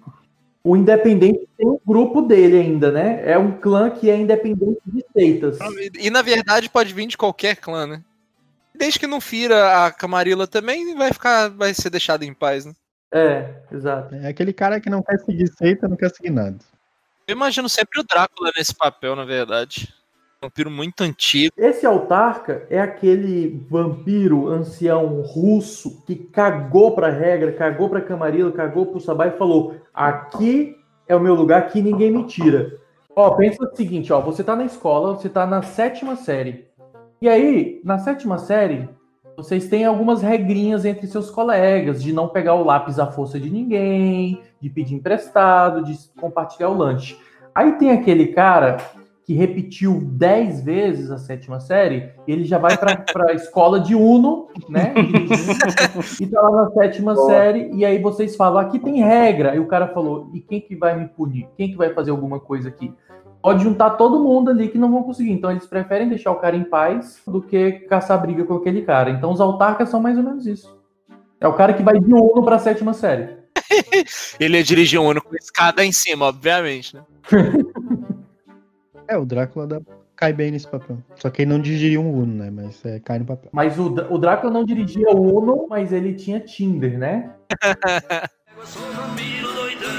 O independente tem um grupo dele ainda, né? É um clã que é independente de seitas. E na verdade pode vir de qualquer clã, né? Desde que não fira a Camarilla também, vai ficar, vai ser deixado em paz, né? É, exato. É aquele cara que não quer seguir seita, não quer seguir nada. Eu imagino sempre o Drácula nesse papel, na verdade vampiro muito antigo. Esse autarca é aquele vampiro ancião russo que cagou pra regra, cagou pra Camarilla, cagou pro Sabá e falou: aqui é o meu lugar, aqui ninguém me tira. Ó, pensa o seguinte, ó, você tá na escola, você tá na sétima série. E aí, na sétima série, vocês têm algumas regrinhas entre seus colegas, de não pegar o lápis à força de ninguém, de pedir emprestado, de compartilhar o lanche. Aí tem aquele cara que repetiu 10 vezes a sétima série, ele já vai para a escola de Uno, né? [LAUGHS] e tá lá na sétima Boa. série, e aí vocês falam, aqui tem regra. E o cara falou, e quem que vai me punir? Quem que vai fazer alguma coisa aqui? Pode juntar todo mundo ali que não vão conseguir. Então eles preferem deixar o cara em paz do que caçar briga com aquele cara. Então os autarcas são mais ou menos isso. É o cara que vai de Uno para a sétima série. [LAUGHS] ele ia dirigir um Uno com escada em cima, obviamente, né? [LAUGHS] É, o Drácula dá, cai bem nesse papel. Só que ele não dirigiria um Uno, né? Mas é, cai no papel. Mas o, o Drácula não dirigia o Uno, mas ele tinha Tinder, né? Eu sou vampiro doidão.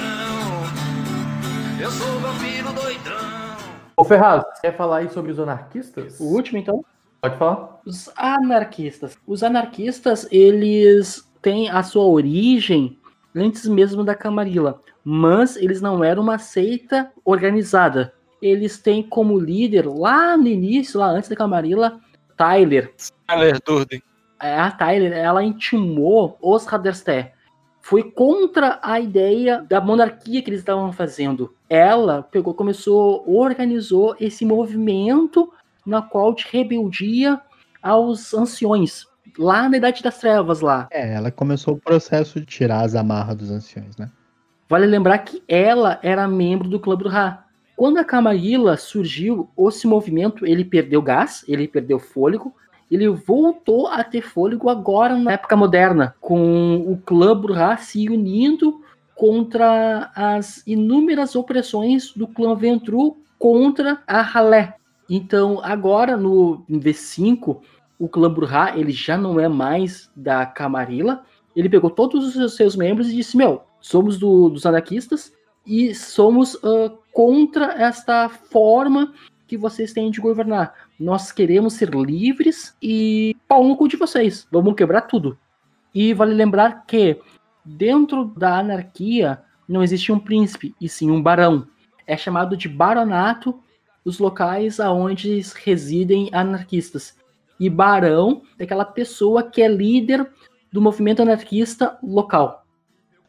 Eu sou vampiro doidão. Ô Ferraz, quer falar aí sobre os anarquistas? O último, então? Pode falar. Os anarquistas. Os anarquistas, eles têm a sua origem antes mesmo da Camarilla, mas eles não eram uma seita organizada eles têm como líder, lá no início, lá antes da Camarilla, Tyler. Tyler Durden. É, a Tyler, ela intimou os Haderster. Foi contra a ideia da monarquia que eles estavam fazendo. Ela pegou, começou, organizou esse movimento na qual de rebeldia aos anciões, lá na Idade das Trevas lá. É, ela começou o processo de tirar as amarras dos anciões, né? Vale lembrar que ela era membro do Clube do Ra. Quando a Camarilla surgiu, esse movimento ele perdeu gás, ele perdeu fôlego, ele voltou a ter fôlego agora na época moderna, com o clã Burra se unindo contra as inúmeras opressões do clã Ventru contra a Halé. Então, agora no V5, o clã Burra ele já não é mais da Camarilla. Ele pegou todos os seus membros e disse: Meu, somos do, dos anarquistas e somos uh, contra esta forma que vocês têm de governar. Nós queremos ser livres e pau no cu de vocês. Vamos quebrar tudo. E vale lembrar que dentro da anarquia não existe um príncipe, e sim um barão. É chamado de baronato os locais aonde residem anarquistas. E barão é aquela pessoa que é líder do movimento anarquista local.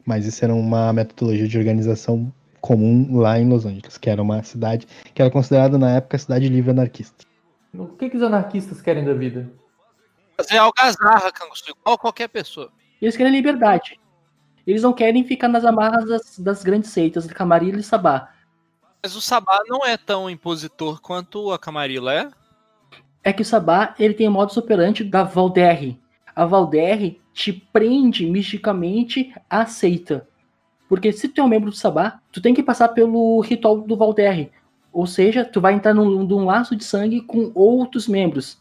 Mas isso era uma metodologia de organização comum lá em Los Angeles, que era uma cidade que era considerada na época cidade livre anarquista. O que, que os anarquistas querem da vida? Fazer algazarra, Canguçu, igual qualquer pessoa. Eles querem liberdade. Eles não querem ficar nas amarras das, das grandes seitas de Camarilla e Sabá. Mas o Sabá não é tão impositor quanto a Camarilla é? É que o Sabá ele tem o modus operandi da Valderre. A Valderre te prende misticamente à seita. Porque se tu é um membro do Sabá, tu tem que passar pelo ritual do Valderre. Ou seja, tu vai entrar num, num laço de sangue com outros membros.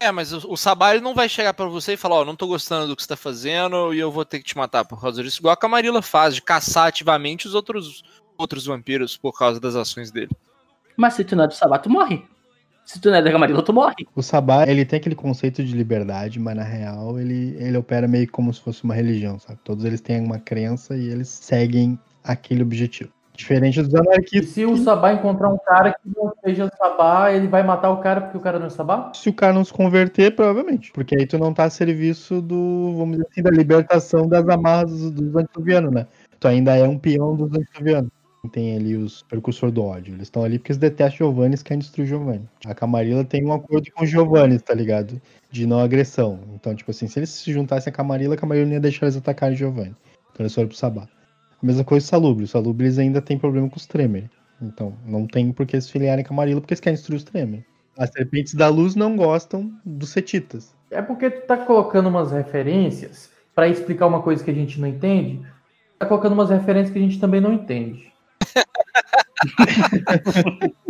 É, mas o, o Sabá ele não vai chegar para você e falar, ó, oh, não tô gostando do que você tá fazendo e eu vou ter que te matar por causa disso. Igual a Camarilla faz, de caçar ativamente os outros, outros vampiros por causa das ações dele. Mas se tu não é do Sabá, tu morre. Se tu não é da Camarilla, tu morre. O Sabá, ele tem aquele conceito de liberdade, mas na real ele, ele opera meio como se fosse uma religião, sabe? Todos eles têm uma crença e eles seguem aquele objetivo. Diferente dos anarquistas. E se o Sabá encontrar um cara que não seja Sabá, ele vai matar o cara porque o cara não é Sabá? Se o cara não se converter, provavelmente. Porque aí tu não tá a serviço do, vamos dizer assim, da libertação das amarras dos, antiovianos, né? Tu ainda é um peão dos antiovianos tem ali os percussor do ódio. Eles estão ali porque eles detestam Giovanni e querem destruir Giovanni. A Camarilla tem um acordo com Giovanni, tá ligado? De não agressão. Então, tipo assim, se eles se juntassem a Camarilla, a Camarilla não ia deixar eles atacarem Giovanni. Então eles foram pro Sabá. A mesma coisa o Salubre. O Salubre eles ainda tem problema com os Tremer. Então, não tem por que eles filiarem Camarilla porque eles querem destruir os Tremer. As serpentes da luz não gostam dos setitas. É porque tu tá colocando umas referências para explicar uma coisa que a gente não entende. Tá colocando umas referências que a gente também não entende [LAUGHS]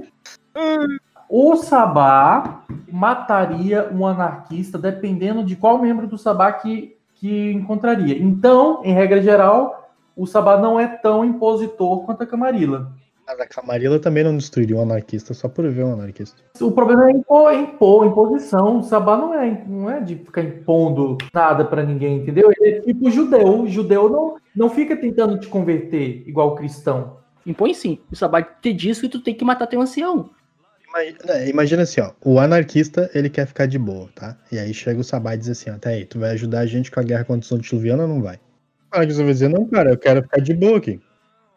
o Sabá mataria um anarquista dependendo de qual membro do Sabá que, que encontraria. Então, em regra geral, o Sabá não é tão impositor quanto a Camarilla. Mas a Camarilla também não destruiria um anarquista só por ver um anarquista. O problema é impor, impor imposição. O Sabá não é, não é de ficar impondo nada para ninguém, entendeu? Ele é tipo judeu. O judeu não, não fica tentando te converter igual o cristão Impõe sim. O Sabá te diz que tu tem que matar teu ancião. Imagina, imagina assim, ó. O anarquista, ele quer ficar de boa, tá? E aí chega o Sabá e diz assim, ó, até aí, tu vai ajudar a gente com a guerra contra os antiluvianos ou não vai? O anarquista vai dizer, não, cara, eu quero ficar de boa aqui.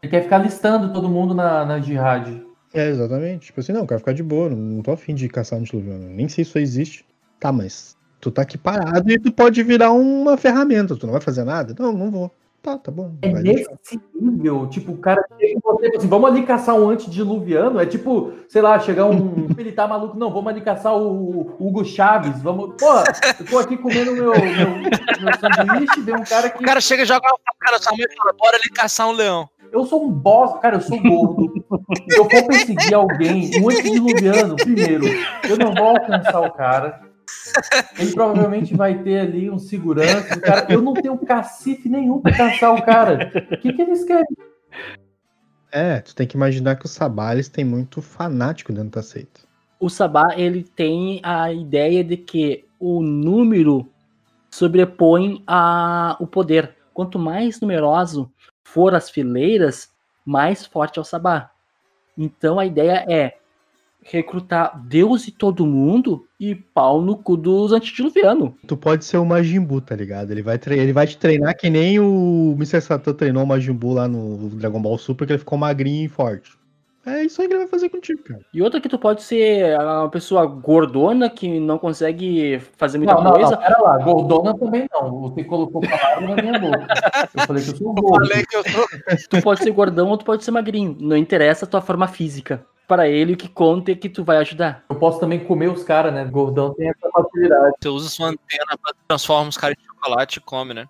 Ele quer ficar listando todo mundo na, na jihad. É, exatamente. Tipo assim, não, eu quero ficar de boa, não, não tô afim de caçar antiluviano. Nem sei se isso existe. Tá, mas tu tá aqui parado e tu pode virar uma ferramenta. Tu não vai fazer nada? Não, não vou. Tá, tá bom. É nesse nível, tipo, o cara chega em você fala assim, vamos ali caçar um antediluviano. É tipo, sei lá, chegar um [LAUGHS] militar maluco, não, vamos ali caçar o, o Hugo Chaves. Vamos. Porra, eu tô aqui comendo meu, meu, meu sanduíche, vem um cara que. O cara chega e joga uma cara na sua mãe e fala, bora ali caçar um leão. Eu sou um boss, cara, eu sou gordo. Se eu for perseguir alguém, um antediluviano, primeiro, eu não vou alcançar o cara. Ele provavelmente vai ter ali um segurança. o Cara, eu não tenho cacife nenhum pra caçar o cara. O que, que eles querem? É, tu tem que imaginar que os Sabales tem muito fanático dentro da seita. O Sabá, ele tem a ideia de que o número sobrepõe a, o poder. Quanto mais numeroso for as fileiras, mais forte é o Sabá. Então a ideia é recrutar Deus e todo mundo e pau no cu dos antediluvianos. Tu pode ser o Majin Buu, tá ligado? Ele vai, ele vai te treinar que nem o Mr. Satan treinou o Majin Buu lá no Dragon Ball Super, que ele ficou magrinho e forte. É isso aí que ele vai fazer contigo, cara. E outra que tu pode ser uma pessoa gordona que não consegue fazer muita Não, não, coisa. não, pera lá, gordona também não. Você colocou palavra na minha boca. Eu falei que eu sou gordo. Falei que eu sou. Tu pode ser gordão ou tu pode ser magrinho. Não interessa a tua forma física. Para ele, o que conta é que tu vai ajudar. Eu posso também comer os caras, né? Gordão tem essa facilidade. Você usa sua antena pra transformar os caras em chocolate e come, né?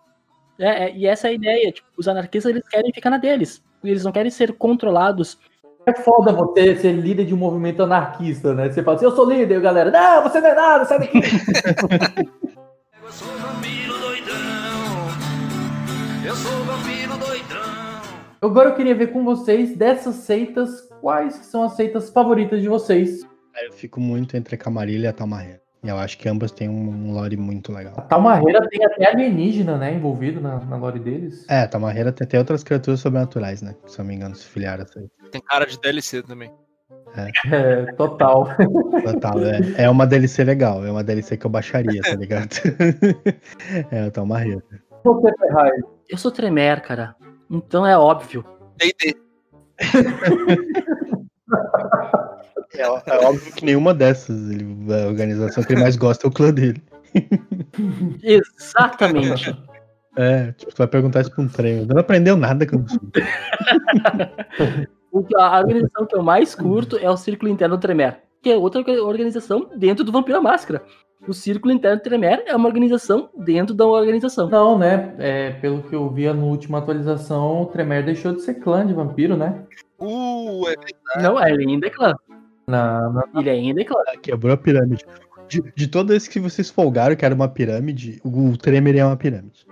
É, é, e essa é a ideia. Tipo, os anarquistas eles querem ficar na deles. Eles não querem ser controlados. É foda você ser líder de um movimento anarquista, né? Você fala assim, eu sou líder, e a galera, não, você não é nada, sai daqui. [LAUGHS] Eu sou vampiro doidão. Eu sou vampiro doidão. Agora eu queria ver com vocês, dessas seitas, quais que são as seitas favoritas de vocês? Eu fico muito entre a Camarilha e a Tamarrera. E eu acho que ambas têm um, lore muito legal. A Talmarreira tem até alienígena, né, envolvido na, na lore deles. É, a Tamarrera tem até outras criaturas sobrenaturais, né? Se eu não me engano, se filiaram a seita. Tem cara de DLC também. É, total. Total, é. É uma DLC legal, é uma DLC que eu baixaria, tá ligado? [LAUGHS] é, a. Você, Ferrari. Eu sou Tremer, cara. Então é óbvio. D&D. É, é óbvio que nenhuma dessas, ele- a organização que ele mais gosta é o clã dele. Exatamente. É, tipo, tu vai perguntar isso pra um treino. Não aprendeu nada com isso. A organização que eu mais curto é o Círculo Interno Tremer, que é outra organização dentro do Vampiro Máscara. O Círculo Interno Tremer é uma organização dentro da organização. Não, né? É, pelo que eu via na última atualização, o Tremer deixou de ser clã de vampiro, né? Uh, é Não, ele ainda é clã. Na, na- Ele ainda é clã. Quebrou a pirâmide. De, de todos esses que vocês folgaram que era uma pirâmide, o Tremer é uma pirâmide.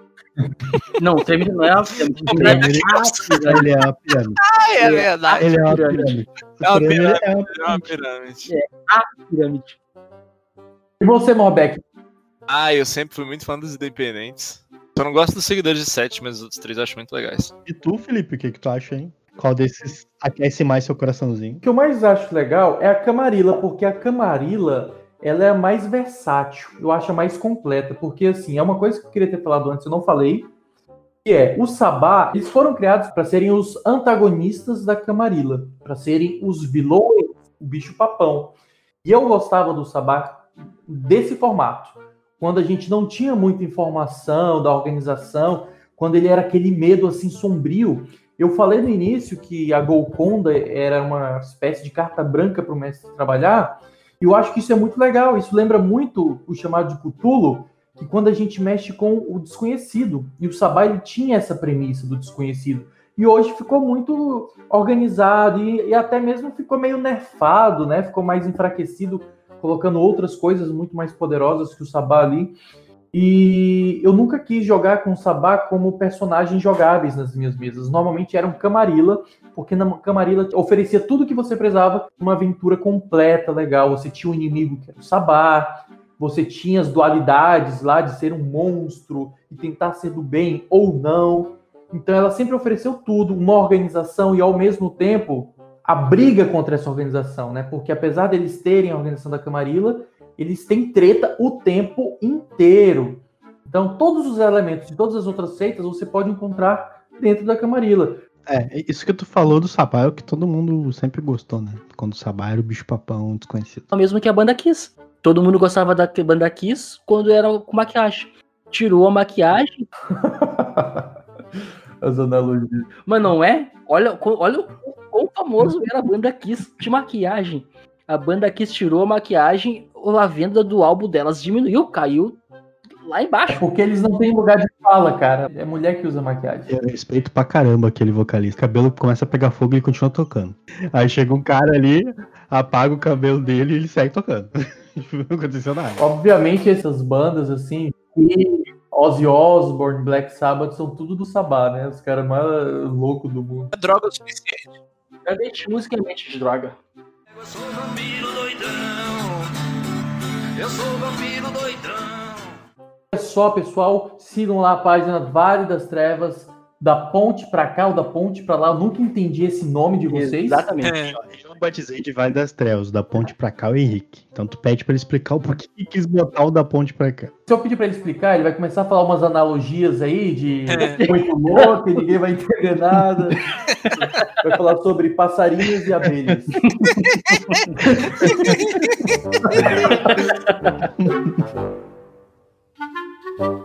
Não, o Tremer não é uma pirâmide. O Tremer, ele é uma pirâmide. [LAUGHS] Ah, é verdade. Ele é uma pirâmide. pirâmide. É uma O pirâmide. é uma É uma pirâmide. E você, Morbeck? Ah, eu sempre fui muito fã dos independentes. Só não gosto dos seguidores de 7, mas os outros três eu acho muito legais. E tu, Felipe, o que, que tu acha, hein? Qual desses aquece mais seu coraçãozinho? O que eu mais acho legal é a Camarilla, porque a Camarilla ela é a mais versátil, eu acho a mais completa, porque assim, é uma coisa que eu queria ter falado antes, eu não falei, que é, o Sabá, eles foram criados para serem os antagonistas da Camarilla, para serem os vilões, o bicho papão. E eu gostava do Sabá desse formato, quando a gente não tinha muita informação da organização, quando ele era aquele medo assim sombrio. Eu falei no início que a Golconda era uma espécie de carta branca para o mestre trabalhar, e eu acho que isso é muito legal. Isso lembra muito o chamado de Cthulhu, que quando a gente mexe com o desconhecido, e o Sabá ele tinha essa premissa do desconhecido. E hoje ficou muito organizado e, e até mesmo ficou meio nerfado, né? Ficou mais enfraquecido, colocando outras coisas muito mais poderosas que o Sabá ali. E eu nunca quis jogar com o Sabá como personagens jogáveis nas minhas mesas. Normalmente eram Camarilla, porque na Camarilla oferecia tudo que você precisava, uma aventura completa, legal. Você tinha um inimigo que era o Sabá, você tinha as dualidades lá de ser um monstro e tentar ser do bem ou não. Então ela sempre ofereceu tudo, uma organização e ao mesmo tempo a briga contra essa organização, né? Porque apesar deles terem a organização da Camarilla, eles têm treta o tempo inteiro. Então todos os elementos de todas as outras seitas você pode encontrar dentro da Camarilla. É, isso que tu falou do Sabá é o que todo mundo sempre gostou, né? Quando o Sabá era o bicho papão desconhecido. O mesmo que a banda Kiss. Todo mundo gostava da banda Kiss quando era com maquiagem. Tirou a maquiagem. [LAUGHS] As analogias. Mas não é? Olha, olha o quão famoso era a banda Kiss de maquiagem. A banda Kiss tirou a maquiagem, a venda do álbum delas diminuiu, caiu lá embaixo. É porque eles não têm lugar de fala, cara. É mulher que usa maquiagem. Eu respeito pra caramba aquele vocalista. O cabelo começa a pegar fogo e ele continua tocando. Aí chega um cara ali, apaga o cabelo dele e ele segue tocando. [LAUGHS] não aconteceu nada. Obviamente, essas bandas, assim, Ozzy Osbourne, Black Sabbath, são tudo do Sabá, né? Os caras mais loucos do mundo. É droga o suficiente. Cadê música é mente de droga? Eu sou vampiro doidão. Eu sou vampiro doidão. É só, pessoal, sigam lá a página Vale das Trevas, da ponte pra cá ou da ponte pra lá. Eu nunca entendi esse nome de vocês. Exatamente. É. Eu batizei de Vale das Trevas, da ponte pra cá o Henrique. Então tu pede pra ele explicar o porquê que quis botar o da ponte pra cá. Se eu pedir pra ele explicar, ele vai começar a falar umas analogias aí de muito louco, e ninguém vai entender nada. Vai falar sobre passarinhos e abelhas. [LAUGHS]